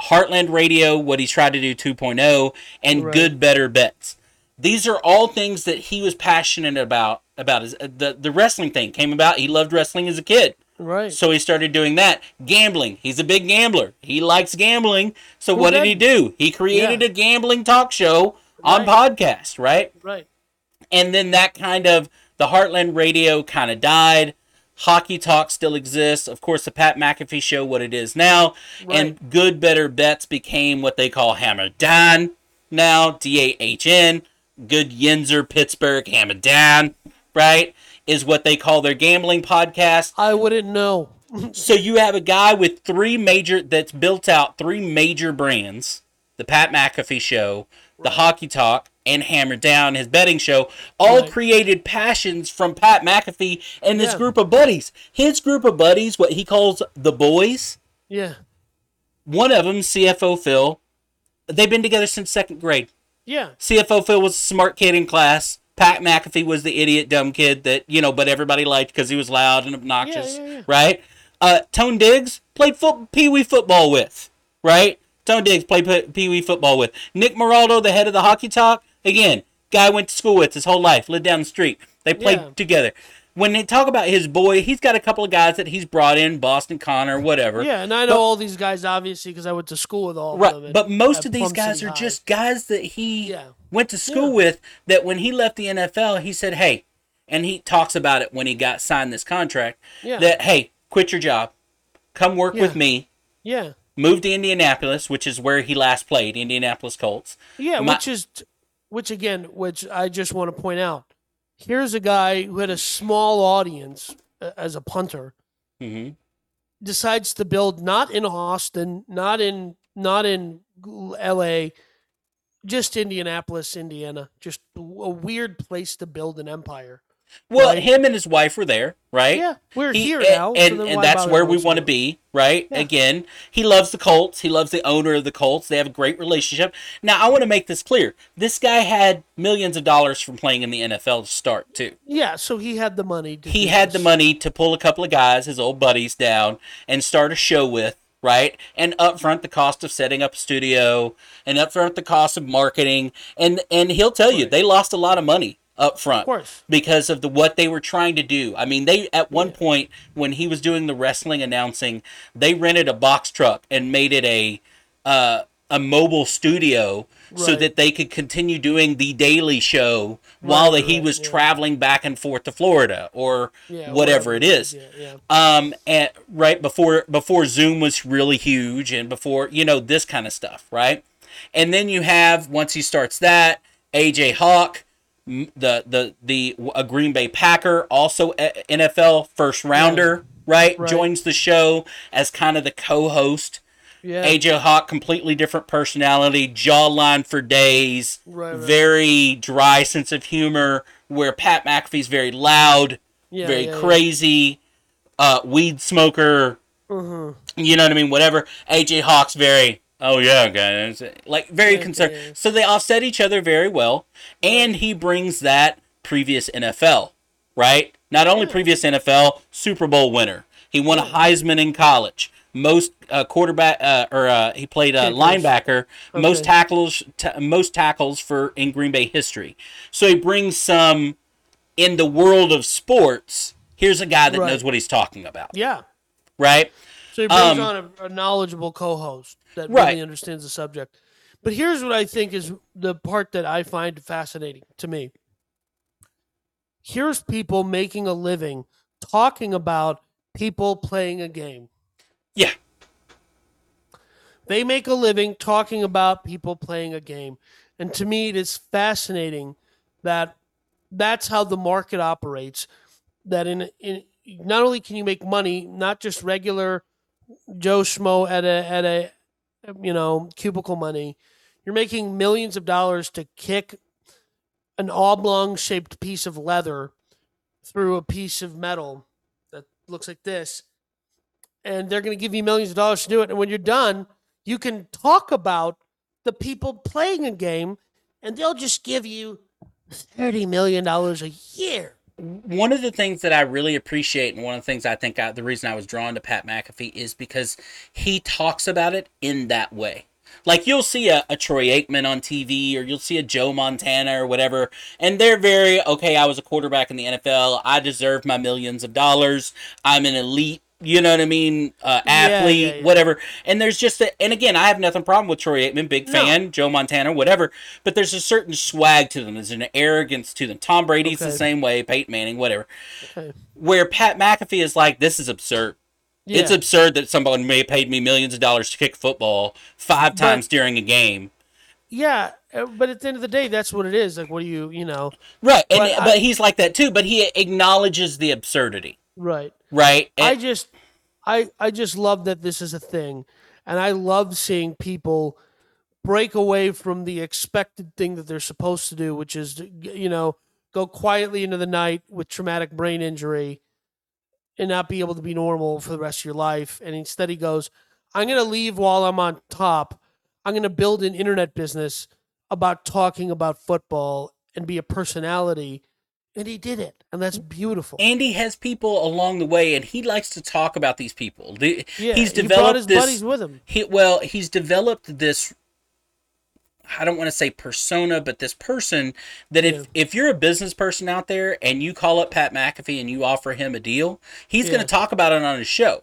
Speaker 1: Heartland Radio, what he's tried to do 2.0, and
Speaker 2: Right.
Speaker 1: Good Better Bets. These are all things that he was passionate about. About his uh, the the wrestling thing came about. He loved wrestling as a kid,
Speaker 2: Right.
Speaker 1: so he started doing that. Gambling. He's a big gambler. He likes gambling. So what did he do? He created
Speaker 2: Yeah.
Speaker 1: a gambling talk show on podcast, right?
Speaker 2: right.
Speaker 1: and then that kind of the Heartland Radio kind of died. Hockey Talk still exists. Of course, the Pat McAfee Show, what it is now, and Good Better Bets became what they call Hammer Dahn now. D A H N. Good Yinzer Pittsburgh Hammer Dahn, right? Is what they call their gambling podcast.
Speaker 2: I wouldn't know.
Speaker 1: So you have a guy with three major that's built out three major brands: the Pat McAfee Show, the Hockey Talk, and Hammer Dahn, his betting show. All
Speaker 2: Right.
Speaker 1: created passions from Pat McAfee and his
Speaker 2: Yeah.
Speaker 1: group of buddies. His group of buddies, what he calls the boys.
Speaker 2: Yeah.
Speaker 1: One of them, CFO Phil. They've been together since second grade.
Speaker 2: Yeah.
Speaker 1: CFO Phil was a smart kid in class. Pat McAfee was the idiot dumb kid that you know, but everybody liked because he was loud and obnoxious,
Speaker 2: yeah, yeah.
Speaker 1: right? Uh, Tone Digz played foot, pee wee football with, right? Tone Digz played pe- pee wee football with. Nick Moraldo, the head of the hockey talk, again, guy I went to school with his whole life, lived down the street. They played
Speaker 2: Yeah.
Speaker 1: together. When they talk about his boy, he's got a couple of guys that he's brought in, Boston Connor, whatever.
Speaker 2: Yeah, and I know all these guys obviously because I went to school with all of them.
Speaker 1: But most of these guys are
Speaker 2: High.
Speaker 1: just guys that he
Speaker 2: Yeah.
Speaker 1: went to school
Speaker 2: Yeah.
Speaker 1: with. That when he left the NFL, he said, "Hey," and he talks about it when he got signed this contract.
Speaker 2: Yeah.
Speaker 1: That hey, quit your job, come work with me.
Speaker 2: yeah,
Speaker 1: Move to Indianapolis, which is where he last played, Indianapolis Colts.
Speaker 2: yeah,
Speaker 1: My-
Speaker 2: which is, which again, which I just want to point out. Here's a guy who had a small audience uh, as a punter,
Speaker 1: hmm
Speaker 2: decides to build not in Austin, not in not in L.A., just Indianapolis, Indiana, just a weird place to build an empire.
Speaker 1: Well,
Speaker 2: Right.
Speaker 1: him and his wife were there, right?
Speaker 2: Yeah, we're
Speaker 1: He-
Speaker 2: here
Speaker 1: and,
Speaker 2: now,
Speaker 1: and,
Speaker 2: then
Speaker 1: and that's where we want to be, right?
Speaker 2: Yeah.
Speaker 1: Again, he loves the Colts. He loves the owner of the Colts. They have a great relationship. Now, I want to make this clear: this guy had millions of dollars from playing in the NFL to start, too.
Speaker 2: Yeah, so he had the money. To
Speaker 1: He had the money to pull a couple of guys, his old buddies, down and start a show with, right? And up front, the cost of setting up a studio, and up front, the cost of marketing, and and he'll tell you they lost a lot of money up front
Speaker 2: Of course.
Speaker 1: because of the what they were trying to do. I mean, they at one point when he was doing the wrestling announcing, they rented a box truck and made it a uh, a mobile studio so that they could continue doing the daily show while
Speaker 2: Right,
Speaker 1: he was
Speaker 2: yeah.
Speaker 1: traveling back and forth to Florida or
Speaker 2: Yeah,
Speaker 1: whatever it is.
Speaker 2: Yeah, yeah.
Speaker 1: Um, and right before before Zoom was really huge, and before you know this kind of stuff, right? And then you have once he starts that AJ Hawk, the the the a Green Bay Packer, also a- NFL first rounder, right?
Speaker 2: Right.
Speaker 1: Joins the show as kind of the co-host.
Speaker 2: Yeah.
Speaker 1: AJ Hawk, completely different personality, jawline for days,
Speaker 2: Right, right.
Speaker 1: very dry sense of humor. Where Pat McAfee's very loud,
Speaker 2: Yeah,
Speaker 1: very crazy, uh, weed smoker.
Speaker 2: Mm-hmm.
Speaker 1: You know what I mean? Whatever. AJ Hawk's very, oh yeah, guys, like very concerned. So they offset each other very well, and he brings that previous NFL, right? Not only previous NFL Super Bowl winner, he won a Heisman in college. Most uh, quarterback, uh, or uh, he played uh, linebacker. Most tackles, ta most tackles for in Green Bay history. So he brings some in the world of sports. Here's a guy that
Speaker 2: Right.
Speaker 1: knows what he's talking about,
Speaker 2: Yeah.
Speaker 1: right?
Speaker 2: So he brings
Speaker 1: Um,
Speaker 2: on a, a knowledgeable co-host that
Speaker 1: Right.
Speaker 2: really understands the subject. But here's what I think is the part that I find fascinating to me. Here's people making a living talking about people playing a game.
Speaker 1: Yeah.
Speaker 2: They make a living talking about people playing a game. And to me, it is fascinating that that's how the market operates. That in, in not only can you make money, not just regular Joe Schmo at a at a you know cubicle money, you're making millions of dollars to kick an oblong shaped piece of leather through a piece of metal that looks like this and they're going to give you millions of dollars to do it. And when you're done, you can talk about the people playing a game, and they'll just give you thirty million dollars a year.
Speaker 1: One of the things that I really appreciate, and one of the things I think I, the reason I was drawn to Pat McAfee is because he talks about it in that way. Like you'll see a, a Troy Aikman on TV, or you'll see a Joe Montana or whatever, and they're very okay. I was a quarterback in the NFL. I deserve my millions of dollars. I'm an elite. You know what I mean? Uh, athlete,
Speaker 2: yeah, yeah.
Speaker 1: whatever. And there's just a, and again, I have nothing problem with Troy Aikman, big
Speaker 2: No.
Speaker 1: fan, Joe Montana, whatever. But there's a certain swag to them. There's an arrogance to them. Tom Brady's the same way, Peyton Manning, whatever
Speaker 2: Okay.
Speaker 1: where Pat McAfee is like, this is absurd.
Speaker 2: Yeah.
Speaker 1: It's absurd that someone may have paid me millions of dollars to kick football five
Speaker 2: But-
Speaker 1: times during a game.
Speaker 2: yeah, uh, but at the end of the day, that's what it is. Like, what do you, you know,
Speaker 1: Right. And,
Speaker 2: But
Speaker 1: but,
Speaker 2: I-
Speaker 1: he's like that too, but he acknowledges the absurdity.
Speaker 2: Right?
Speaker 1: Right.
Speaker 2: I just, I, I just love that this is a thing, and I love seeing people break away from the expected thing that they're supposed to do, which is, to, you know, go quietly into the night with traumatic brain injury, and not be able to be normal for the rest of your life. And instead, he goes, "I'm going to leave while I'm on top. I'm going to build an internet business about talking about football and be a personality." And he did it, and that's beautiful.
Speaker 1: Andy has people along the way, and he likes to talk about these people. The-
Speaker 2: yeah,
Speaker 1: he's
Speaker 2: he
Speaker 1: developed
Speaker 2: his
Speaker 1: this.
Speaker 2: buddies with him.
Speaker 1: He well, he's developed this. I don't want to say persona, but this person that if
Speaker 2: Yeah.
Speaker 1: if you're a business person out there and you call up Pat McAfee and you offer him a deal, he's
Speaker 2: Yeah.
Speaker 1: going to talk about it on his show,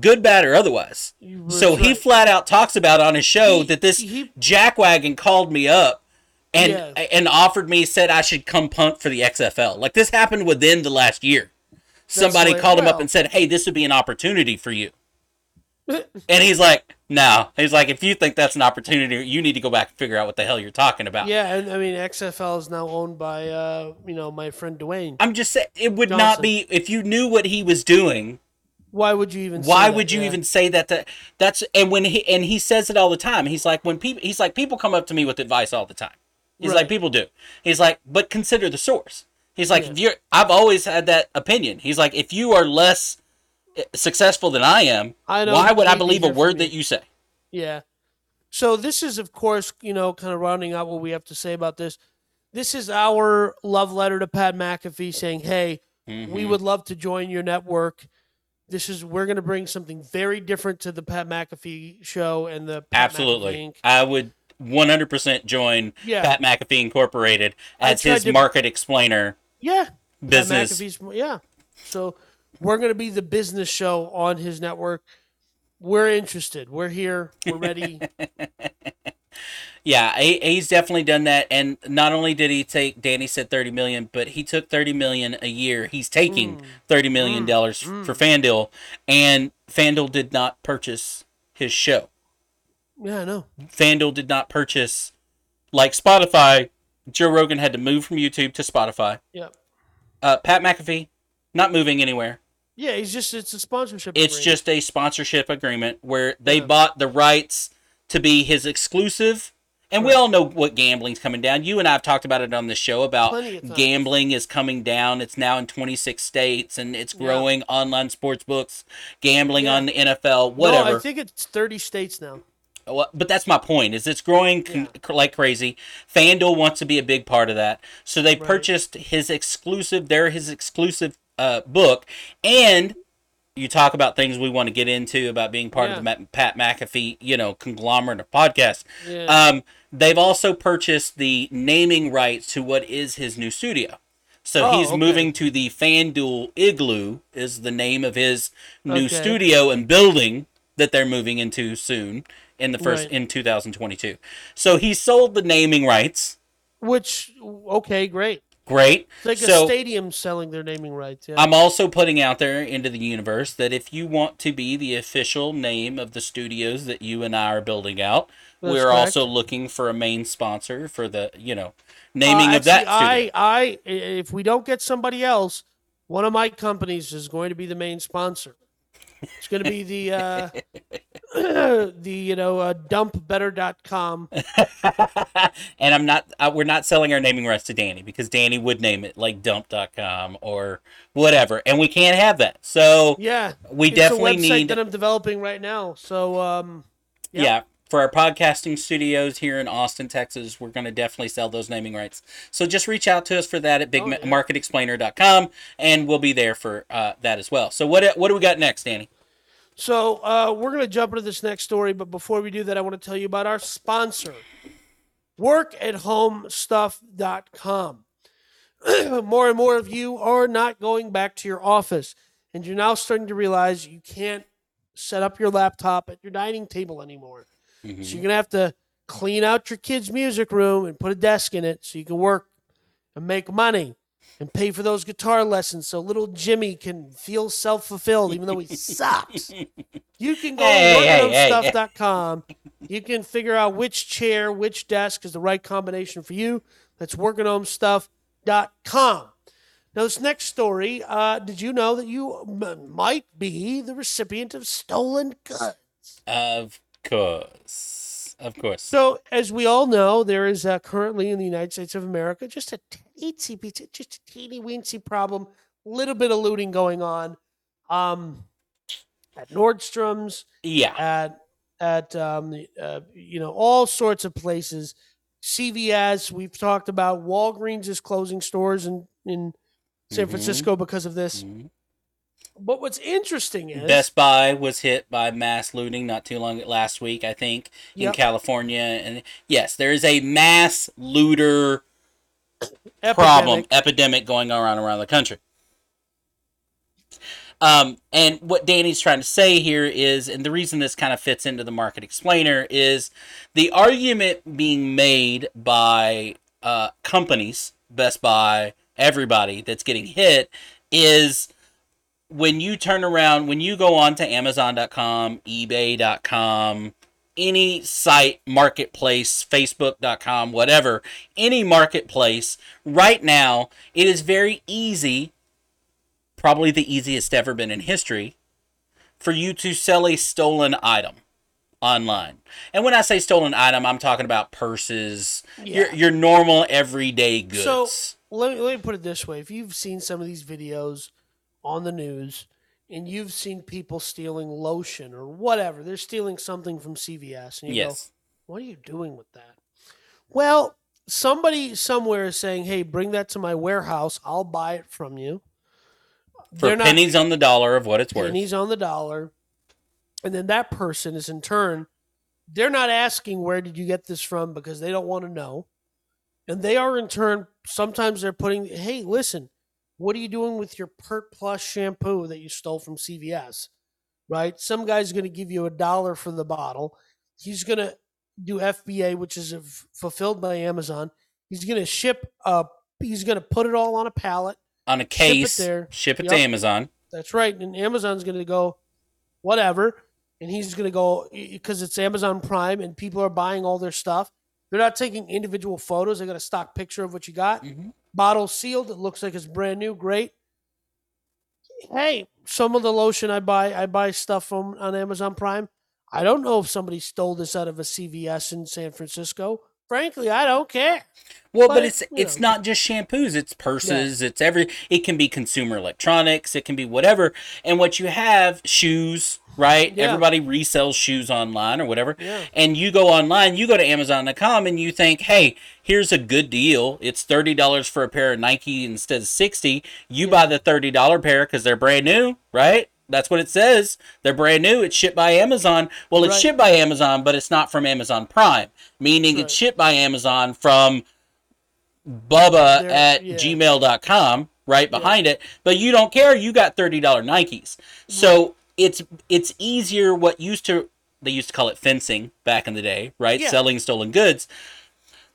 Speaker 1: good, bad, or otherwise. So
Speaker 2: that's
Speaker 1: he
Speaker 2: right.
Speaker 1: flat out talks about on his show
Speaker 2: He-
Speaker 1: that this
Speaker 2: he-
Speaker 1: jackwagon called me up and
Speaker 2: Yeah.
Speaker 1: and offered me said I should come punt for the XFL. Like this happened within the last year. Somebody
Speaker 2: like,
Speaker 1: called him up and said, "Hey, this would be an opportunity for you." And he's like, "No." He's like, "If you think that's an opportunity, you need to go back and figure out what the hell you're talking about."
Speaker 2: Yeah, and I mean XFL is now owned by uh, you know, my friend Dwayne.
Speaker 1: I'm just saying it would not be if you knew what he was doing.
Speaker 2: Why would you even? say
Speaker 1: Why
Speaker 2: that?
Speaker 1: would you
Speaker 2: Yeah.
Speaker 1: even say that? That's and when he and he says it all the time. He's like when people he's like people come up to me with advice all the time. He's
Speaker 2: Right.
Speaker 1: like people do. He's like, but consider the source. He's like,
Speaker 2: Yeah.
Speaker 1: if you're, I've always had that opinion. He's like, if you are less eh, successful than I am,
Speaker 2: I know
Speaker 1: why would I believe a word that you say?
Speaker 2: Yeah. So this is, of course, you know, kind of rounding out what we have to say about this. This is our love letter to Pat McAfee saying, "Hey, we
Speaker 1: Mhm.
Speaker 2: would love to join your network. This is we're going to bring something very different to the Pat McAfee show and the Pat
Speaker 1: Absolutely. I would 100% join
Speaker 2: Yeah.
Speaker 1: Pat McAfee Incorporated as his
Speaker 2: to-
Speaker 1: market explainer
Speaker 2: Yeah,
Speaker 1: business.
Speaker 2: Yeah. So we're going to be the business show on his network. We're interested. We're here. We're ready.
Speaker 1: Yeah, A's definitely done that, and not only did he take Danny said thirty million, but he took thirty million a year. He's taking
Speaker 2: Mm.
Speaker 1: thirty million dollars for FanDuel, and FanDuel did not purchase his show.
Speaker 2: Yeah, I know.
Speaker 1: FanDuel did not purchase, like Spotify. Joe Rogan had to move from YouTube to Spotify.
Speaker 2: Yep.
Speaker 1: Uh, Pat McAfee, not moving anywhere.
Speaker 2: Yeah, he's just it's a sponsorship.
Speaker 1: It's
Speaker 2: agreement.
Speaker 1: just a sponsorship agreement where they
Speaker 2: Yeah.
Speaker 1: bought the rights to be his exclusive. And we all know what gambling's coming down. You and I have talked about it on the show about
Speaker 2: Plenty of times.
Speaker 1: gambling is coming down. It's now in 26 states and it's growing online sports books, gambling
Speaker 2: Yeah.
Speaker 1: on the NFL, whatever.
Speaker 2: No, I think it's 30 states now.
Speaker 1: Well, but that's my point. Is it's growing con- like crazy. FanDuel wants to be a big part of that, so they
Speaker 2: Right.
Speaker 1: purchased his exclusive. They're his exclusive uh, book, and you talk about things we want to get into about being part of the Ma- Pat McAfee, you know, conglomerate of podcasts.
Speaker 2: Yeah.
Speaker 1: Um, they've also purchased the naming rights to what is his new studio. So
Speaker 2: Oh,
Speaker 1: he's
Speaker 2: okay.
Speaker 1: moving to the FanDuel Igloo is the name of his new
Speaker 2: Okay.
Speaker 1: studio and building that they're moving into soon in the first
Speaker 2: Right.
Speaker 1: in 2022. So he sold the naming rights.
Speaker 2: Which okay, great.
Speaker 1: Great.
Speaker 2: It's like
Speaker 1: so
Speaker 2: a stadium selling their naming rights. Yeah.
Speaker 1: I'm also putting out there into the universe that if you want to be the official name of the studios that you and I are building out,
Speaker 2: That's
Speaker 1: we're
Speaker 2: correct.
Speaker 1: also looking for a main sponsor for the, you know, naming
Speaker 2: Uh,
Speaker 1: of that studio.
Speaker 2: I, I, if we don't get somebody else, one of my companies is going to be the main sponsor. It's going to be the, uh, the you know, uh, dumpbetter.com.
Speaker 1: and I'm not uh, we're not selling our naming rights to Danny because Danny would name it like dump.com or whatever and we can't have that. So
Speaker 2: Yeah.
Speaker 1: we definitely need
Speaker 2: that I'm developing right now. So, um.
Speaker 1: Yeah, for our podcasting studios here in Austin, Texas, we're going to definitely sell those naming rights. So just reach out to us for that at
Speaker 2: Oh, yeah.
Speaker 1: bigmarketexplainer.com and we'll be there for uh, that as well. So what what do we got next, Danny?
Speaker 2: So uh, we're going to jump into this next story, but before we do that, I want to tell you about our sponsor, workathomstuff.com. more and more of you are not going back to your office, and you're now starting to realize you can't set up your laptop at your dining table anymore. So you're going to have to clean out your kid's music room and put a desk in it so you can work and make money and pay for those guitar lessons so little Jimmy can feel self fulfilled even though he sucks. You can go
Speaker 1: Hey,
Speaker 2: to
Speaker 1: hey, hey,
Speaker 2: workathomstuff.com. You can figure out which chair, which desk is the right combination for you. That's workathomstuff.com. Now, this next story, uh, did you know that you m- might be the recipient of stolen goods?
Speaker 1: Of course. Of course.
Speaker 2: So, as we all know, there is uh, currently in the United States of America just a teensy, just a teeny weensy problem, a little bit of looting going on, um, at Nordstrom's,
Speaker 1: Yeah.
Speaker 2: at at um, uh, you know all sorts of places. CVS, we've talked about. Walgreens is closing stores in in San
Speaker 1: Mhm.
Speaker 2: Francisco because of this.
Speaker 1: Mhm.
Speaker 2: But what's interesting is
Speaker 1: Best Buy was hit by mass looting not too long last week, I think, in
Speaker 2: Yep.
Speaker 1: California. And yes, there is a mass looter
Speaker 2: epidemic.
Speaker 1: problem epidemic going on around the country. Um, and what Danny's trying to say here is, and the reason this kind of fits into the market explainer is the argument being made by uh, companies, Best Buy, everybody that's getting hit, is when you turn around, when you go on to Amazon.com, eBay.com, any site, marketplace, Facebook.com, whatever, any marketplace, right now, it is very easy, probably the easiest ever been in history, for you to sell a stolen item. online. And when I say stolen item, I'm talking about purses,
Speaker 2: Yeah.
Speaker 1: your your normal everyday goods.
Speaker 2: So let me, let me put it this way: if you've seen some of these videos on the news, and you've seen people stealing lotion or whatever, they're stealing something from CVS, and you
Speaker 1: yes.
Speaker 2: go, "What are you doing with that?" Well, somebody somewhere is saying, "Hey, bring that to my warehouse. I'll buy it from you."
Speaker 1: For
Speaker 2: They're not-
Speaker 1: pennies on the dollar of what it's worth.
Speaker 2: pennies on the dollar. And then that person is in turn, they're not asking where did you get this from because they don't want to know. And they are in turn, sometimes they're putting, hey, listen, what are you doing with your Pert Plus shampoo that you stole from CVS? Right? Some guy's going to give you a dollar for the bottle. He's going to do FBA, which is f- fulfilled by Amazon. He's going to ship, uh, he's going to put it all on a pallet.
Speaker 1: on a
Speaker 2: it
Speaker 1: case,
Speaker 2: there.
Speaker 1: ship it
Speaker 2: Yep.
Speaker 1: to Amazon.
Speaker 2: That's right. And Amazon's going to go, whatever. And he's going to go, because it's Amazon Prime and people are buying all their stuff. They're not taking individual photos. They got a stock picture of what you got.
Speaker 1: Mhm.
Speaker 2: Bottle sealed. It looks like it's brand new. Great. Hey, some of the lotion I buy, I buy stuff from on Amazon Prime. I don't know if somebody stole this out of a CVS in San Francisco. Frankly, I don't care.
Speaker 1: Well, but,
Speaker 2: But,
Speaker 1: it's it's
Speaker 2: know.
Speaker 1: not just shampoos, it's purses, it's every it can be consumer electronics, it can be whatever. And what you have, shoes, right?
Speaker 2: Yeah.
Speaker 1: Everybody resells shoes online or whatever.
Speaker 2: Yeah.
Speaker 1: And you go online, you go to Amazon.com and you think, hey, here's a good deal. It's thirty dollars for a pair of Nike instead of sixty. You buy the thirty dollar pair because they're brand new, right? That's what it says. They're brand new. It's shipped by Amazon. Well, it's
Speaker 2: Right.
Speaker 1: shipped by Amazon, but it's not from Amazon Prime, meaning
Speaker 2: Right.
Speaker 1: it's shipped by Amazon from Bubba
Speaker 2: They're-
Speaker 1: at
Speaker 2: yeah.
Speaker 1: gmail.com right behind it. But you don't care. You got $30 Nikes. So it's it's easier what used to they used to call it fencing back in the day, right?
Speaker 2: Yeah.
Speaker 1: Selling stolen goods.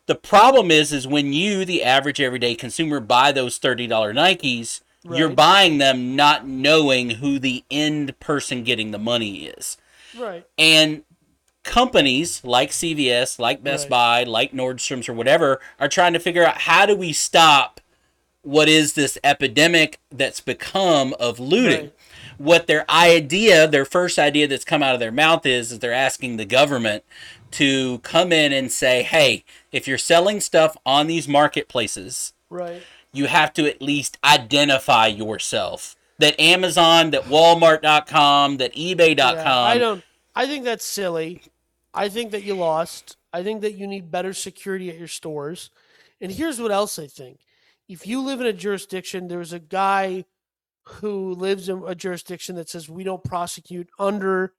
Speaker 1: The problem is is when you, the average everyday consumer, buy those $30 Nikes, you're buying them not knowing who the end person getting the money is.
Speaker 2: Right.
Speaker 1: And companies like CVS, like Best
Speaker 2: Right.
Speaker 1: Buy, like Nordstrom's or whatever are trying to figure out how do we stop what is this epidemic that's become of looting.
Speaker 2: Right.
Speaker 1: What their idea, their first idea that's come out of their mouth is is they're asking the government to come in and say, "Hey, if you're selling stuff on these marketplaces,
Speaker 2: Right.
Speaker 1: You have to at least identify yourself." That Amazon, that Walmart.com, that eBay.com.
Speaker 2: Yeah, I don't. I think that's silly. I think that you lost. I think that you need better security at your stores. And here's what else I think: if you live in a jurisdiction, there's a guy who lives in a jurisdiction that says we don't prosecute under.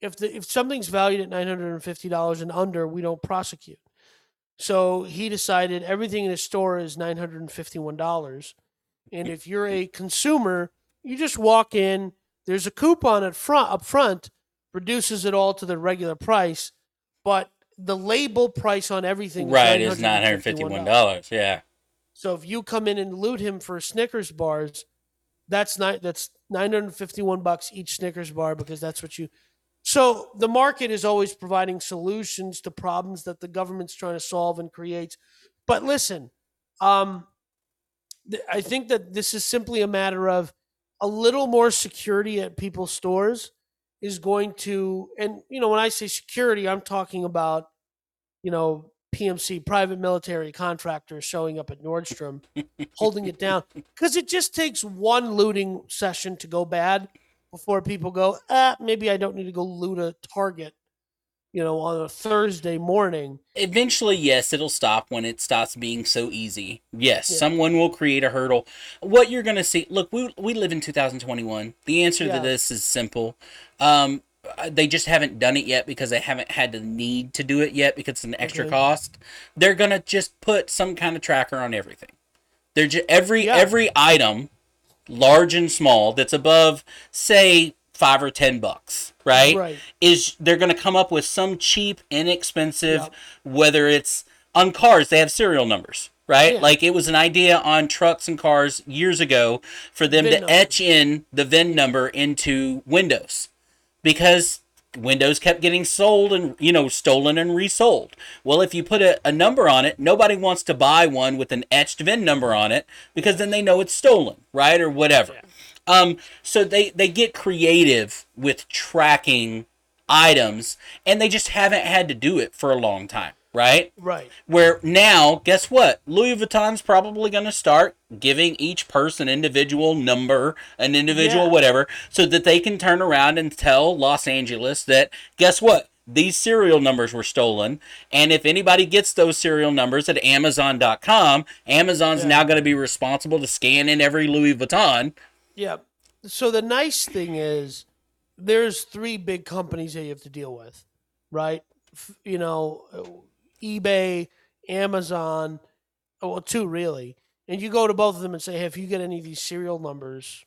Speaker 2: If the if something's valued at nine hundred and fifty dollars and under, we don't prosecute. So he decided everything in his store is nine hundred and fifty one dollars, and if you're a consumer, you just walk in. There's a coupon at front up front, reduces it all to the regular price, but the label price on everything
Speaker 1: right is
Speaker 2: is
Speaker 1: nine hundred fifty one
Speaker 2: $951.
Speaker 1: dollars. Yeah,
Speaker 2: So if you come in and loot him for Snickers bars, that's not that's nine hundred fifty one bucks each Snickers bar because that's what you. So the market is always providing solutions to problems that the government's trying to solve and creates. But listen, um, th- I think that this is simply a matter of a little more security at people's stores is going to, and you know, when I say security, I'm talking about, you know, PMC, private military contractors showing up at Nordstrom, holding it down, because it just takes one looting session to go bad before people go, ah, maybe I don't need to go loot a Target, you know, on a Thursday morning.
Speaker 1: eventually, yes, it'll stop when it stops being so easy. Yes,
Speaker 2: Yeah.
Speaker 1: someone will create a hurdle. What you're gonna see, look, we we live in 2021. The answer
Speaker 2: Yeah.
Speaker 1: to this is simple. Um, they just haven't done it yet because they haven't had the need to do it yet because it's an extra
Speaker 2: Okay.
Speaker 1: cost. They're gonna just put some kind of tracker on everything. They're just every
Speaker 2: Yeah.
Speaker 1: every item, large and small, that's above say five or ten bucks, right?
Speaker 2: Right.
Speaker 1: Is they're gonna come up with some cheap, inexpensive,
Speaker 2: Yep.
Speaker 1: whether it's on cars, they have serial numbers. Right,
Speaker 2: Yeah.
Speaker 1: like it was an idea on trucks and cars years ago for them
Speaker 2: VIN
Speaker 1: to etch in the VIN number into Windows because Windows kept getting sold and you know stolen and resold. Well, if you put a, a number on it, nobody wants to buy one with an etched VIN number on it because then they know it's stolen, right, or whatever. Um, so they they get creative with tracking items and they just haven't had to do it for a long time, right?
Speaker 2: Right.
Speaker 1: Where now, guess what? Louis Vuitton's probably going to start giving each person an individual number, an individual
Speaker 2: Yeah.
Speaker 1: whatever, so that they can turn around and tell Los Angeles that, guess what? These serial numbers were stolen. And if anybody gets those serial numbers at Amazon.com, Amazon's
Speaker 2: Yeah.
Speaker 1: now going to be responsible to scan in every Louis Vuitton.
Speaker 2: Yeah. So the nice thing is there's three big companies that you have to deal with, right? You know, eBay, Amazon, oh, well, two really. And you go to both of them and say, hey, if you get any of these serial numbers,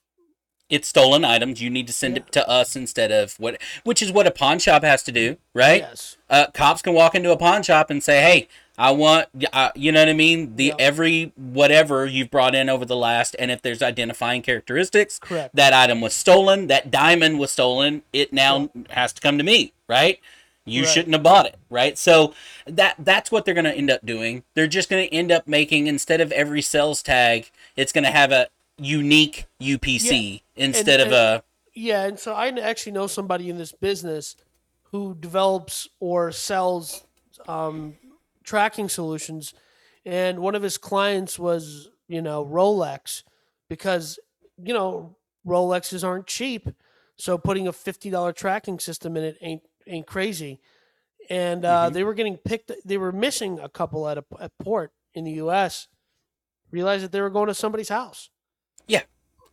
Speaker 1: It's stolen items. You need to send it to us instead of what, which is what a pawn shop has to do, right?
Speaker 2: yes,
Speaker 1: uh, cops can walk into a pawn shop and say, "Hey, I want," uh, you know what I mean? The
Speaker 2: Yeah.
Speaker 1: every whatever you've brought in over the last, and if there's identifying characteristics,
Speaker 2: correct.
Speaker 1: that item was stolen, that diamond was stolen, it now has to come to me, right? You
Speaker 2: Right.
Speaker 1: shouldn't have bought it, right? So that that's what they're going to end up doing. They're just going to end up making instead of every sales tag, it's going to have a unique UPC instead of
Speaker 2: and-
Speaker 1: a
Speaker 2: Yeah, and so I actually know somebody in this business who develops or sells um, tracking solutions, and one of his clients was you know Rolex because you know Rolexes aren't cheap, so putting a fifty dollar tracking system in it ain't ain't crazy, and uh,
Speaker 1: Mhm.
Speaker 2: they were getting picked. They were missing a couple at a at port in the U.S. Realized that they were going to somebody's house.
Speaker 1: Yeah,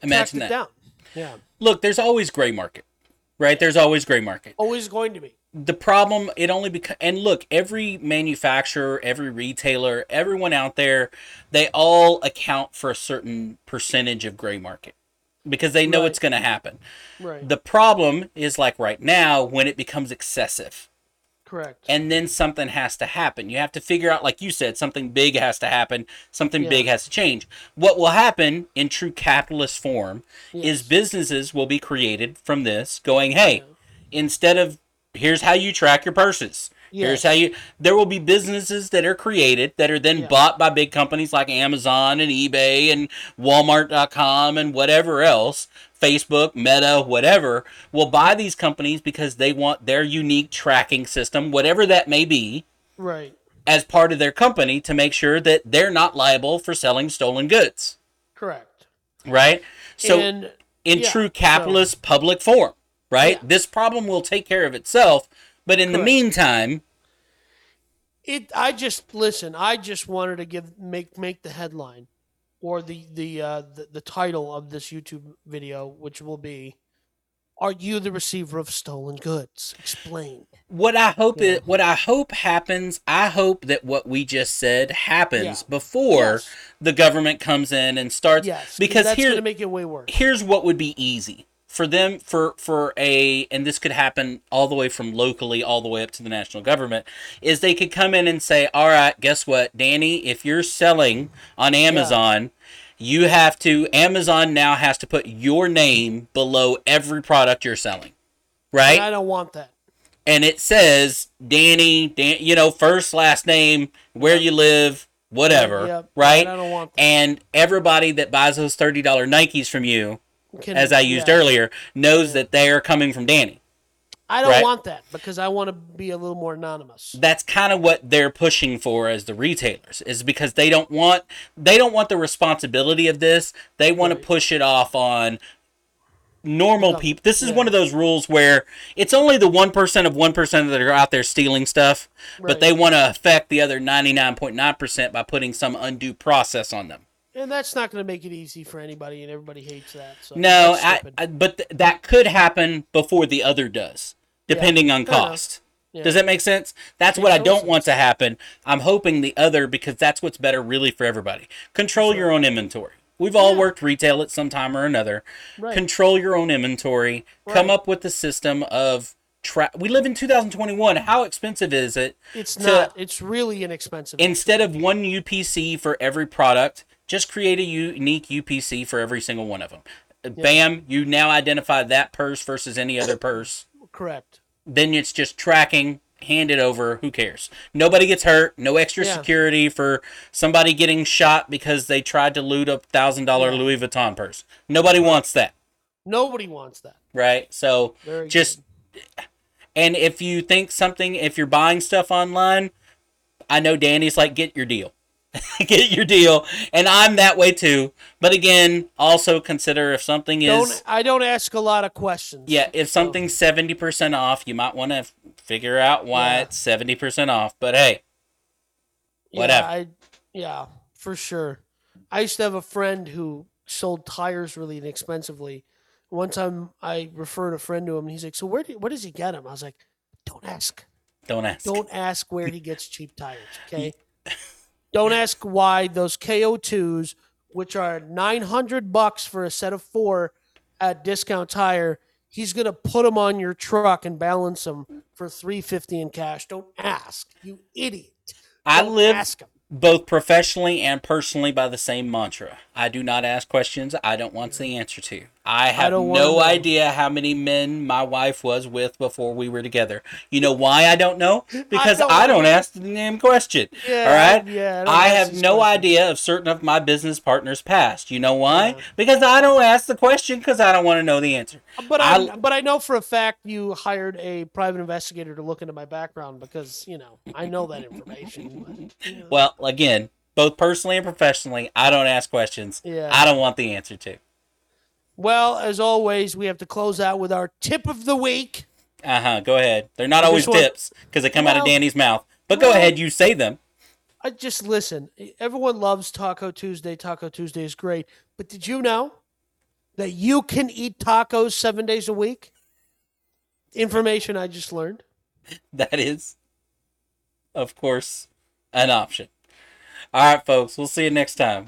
Speaker 2: imagine
Speaker 1: that.
Speaker 2: down. Yeah,
Speaker 1: Look, there's always gray market, right? There's always gray market.
Speaker 2: always going to be.
Speaker 1: the problem it only becomes and look every manufacturer every retailer everyone out there they all account for a certain percentage of gray market because they know
Speaker 2: Right.
Speaker 1: it's going to happen
Speaker 2: Right.
Speaker 1: the problem is like right now when it becomes excessive
Speaker 2: Correct.
Speaker 1: and then something has to happen you have to figure out like you said something big has to happen something
Speaker 2: Yeah.
Speaker 1: big has to change what will happen in true capitalist form is businesses will be created from this going hey instead of here's how you track your purses. Here's how you there will be businesses that are created that are then
Speaker 2: Yeah.
Speaker 1: bought by big companies like Amazon and eBay and Walmart.com and whatever else, Facebook, Meta, whatever, will buy these companies because they want their unique tracking system, whatever that may be,
Speaker 2: Right.
Speaker 1: as part of their company to make sure that they're not liable for selling stolen goods,
Speaker 2: Correct.
Speaker 1: right? So
Speaker 2: and
Speaker 1: in
Speaker 2: yeah,
Speaker 1: true
Speaker 2: so-
Speaker 1: capitalist public form, right?
Speaker 2: Yeah.
Speaker 1: This problem will take care of itself, but in the meantime,
Speaker 2: it I just listen, I just wanted to give make make the headline or the the uh the, the title of this YouTube video which will be Are you the receiver of stolen goods? Explain.
Speaker 1: what I hope
Speaker 2: Yeah.
Speaker 1: it, what I hope happens, I hope that what we just said happens
Speaker 2: Yeah.
Speaker 1: before
Speaker 2: Yes.
Speaker 1: the government comes in and starts
Speaker 2: Yes.
Speaker 1: because
Speaker 2: that's
Speaker 1: here
Speaker 2: going to make it way worse.
Speaker 1: here's what would be easy for them for for a and this could happen all the way from locally all the way up to the national government is they could come in and say all right guess what danny if you're selling on amazon you have to amazon now has to put your name below every product you're selling right
Speaker 2: And I don't want that.
Speaker 1: and it says Danny, Dan, you know, first last name, where you live, whatever,
Speaker 2: Yep.
Speaker 1: right?
Speaker 2: And I don't want that.
Speaker 1: And everybody that buys those thirty dollar Nikes from you,
Speaker 2: Can-
Speaker 1: as I used
Speaker 2: yeah.
Speaker 1: earlier, knows that they are coming from Danny.
Speaker 2: I don't
Speaker 1: right?
Speaker 2: want that because I want to be a little more anonymous.
Speaker 1: That's kind of what they're pushing for as the retailers, is because they don't want they don't want the responsibility of this. They want
Speaker 2: Right.
Speaker 1: to push it off on normal people. This is
Speaker 2: yeah.
Speaker 1: one of those rules where it's only the 1% of 1% that are out there stealing stuff, but they want to affect the other 99.9% by putting some undue process on them.
Speaker 2: And that's not going to make it easy for anybody, and everybody hates that. So
Speaker 1: No, I. I, but th- that could happen before the other does, depending on cost.
Speaker 2: Yeah.
Speaker 1: Does that make sense? That's
Speaker 2: Makes
Speaker 1: what I don't want to happen. I'm hoping the other because that's what's better really for everybody. Control your own inventory. We've all worked retail at some time or another.
Speaker 2: Right.
Speaker 1: Control your own inventory.
Speaker 2: Right.
Speaker 1: Come up with a system of tra- We live in 2021. How expensive is it
Speaker 2: It's
Speaker 1: to-
Speaker 2: not. It's really inexpensive.
Speaker 1: instead of one UPC for every product, just create a unique UPC for every single one of them. Bam, you now identify that purse versus any other purse.
Speaker 2: Correct.
Speaker 1: Then it's just tracking, hand it over, who cares? Nobody gets hurt, no extra
Speaker 2: Yeah.
Speaker 1: security for somebody getting shot because they tried to loot a $1,000
Speaker 2: Yeah.
Speaker 1: Louis Vuitton purse. Nobody wants that,
Speaker 2: Nobody wants that.
Speaker 1: right? So
Speaker 2: Very
Speaker 1: just And if you think something, if you're buying stuff online, I know Danny's like, get your deal. get your deal. And I'm that way too. But again, also consider if something is.
Speaker 2: Don't I don't ask a lot of questions.
Speaker 1: Yeah, if something's 70% off, you might want to figure out why
Speaker 2: Yeah.
Speaker 1: it's 70% off. But hey, whatever.
Speaker 2: Yeah, I, yeah, for sure. I used to have a friend who sold tires really inexpensively. One time I referred a friend to him and he's like, So where do, where does he get them? I was like, Don't ask.
Speaker 1: don't ask.
Speaker 2: Don't ask where he gets cheap tires, okay? Don't ask why those KO2s, which are 900 bucks for a set of four at Discount Tire, he's going to put them on your truck and balance them for 350 in cash. Don't ask, you idiot.
Speaker 1: I
Speaker 2: Don't
Speaker 1: live
Speaker 2: ask him.
Speaker 1: both professionally and personally by the same mantra. I do not ask questions I don't want the answer to. I have
Speaker 2: don't
Speaker 1: no idea how many men my wife was with before we were together. You know why I don't know? Because
Speaker 2: don't
Speaker 1: I don't, ask the damn question.
Speaker 2: Yeah,
Speaker 1: all right?
Speaker 2: yeah, I
Speaker 1: I have no
Speaker 2: questions.
Speaker 1: idea of certain of my business partners' past. You know why? Because I don't ask the question because I don't want to know the answer.
Speaker 2: But I,
Speaker 1: I-
Speaker 2: but I know for a fact you hired a private investigator to look into my background because you know I know that information. But, you know.
Speaker 1: Well, again, both personally and professionally, I don't ask questions.
Speaker 2: Yeah.
Speaker 1: I don't want the answer to.
Speaker 2: Well, as always, we have to close out with our tip of the week.
Speaker 1: Uh huh. Go ahead. They're not
Speaker 2: I
Speaker 1: always
Speaker 2: want-
Speaker 1: tips because they come out of Danny's mouth. But go
Speaker 2: well-
Speaker 1: ahead, you say them.
Speaker 2: I just listen. Everyone loves Taco Tuesday. Taco Tuesday is great. But did you know that you can eat tacos seven days a week? Information I just learned.
Speaker 1: That is, of course, an option. All right, folks. We'll see you next time.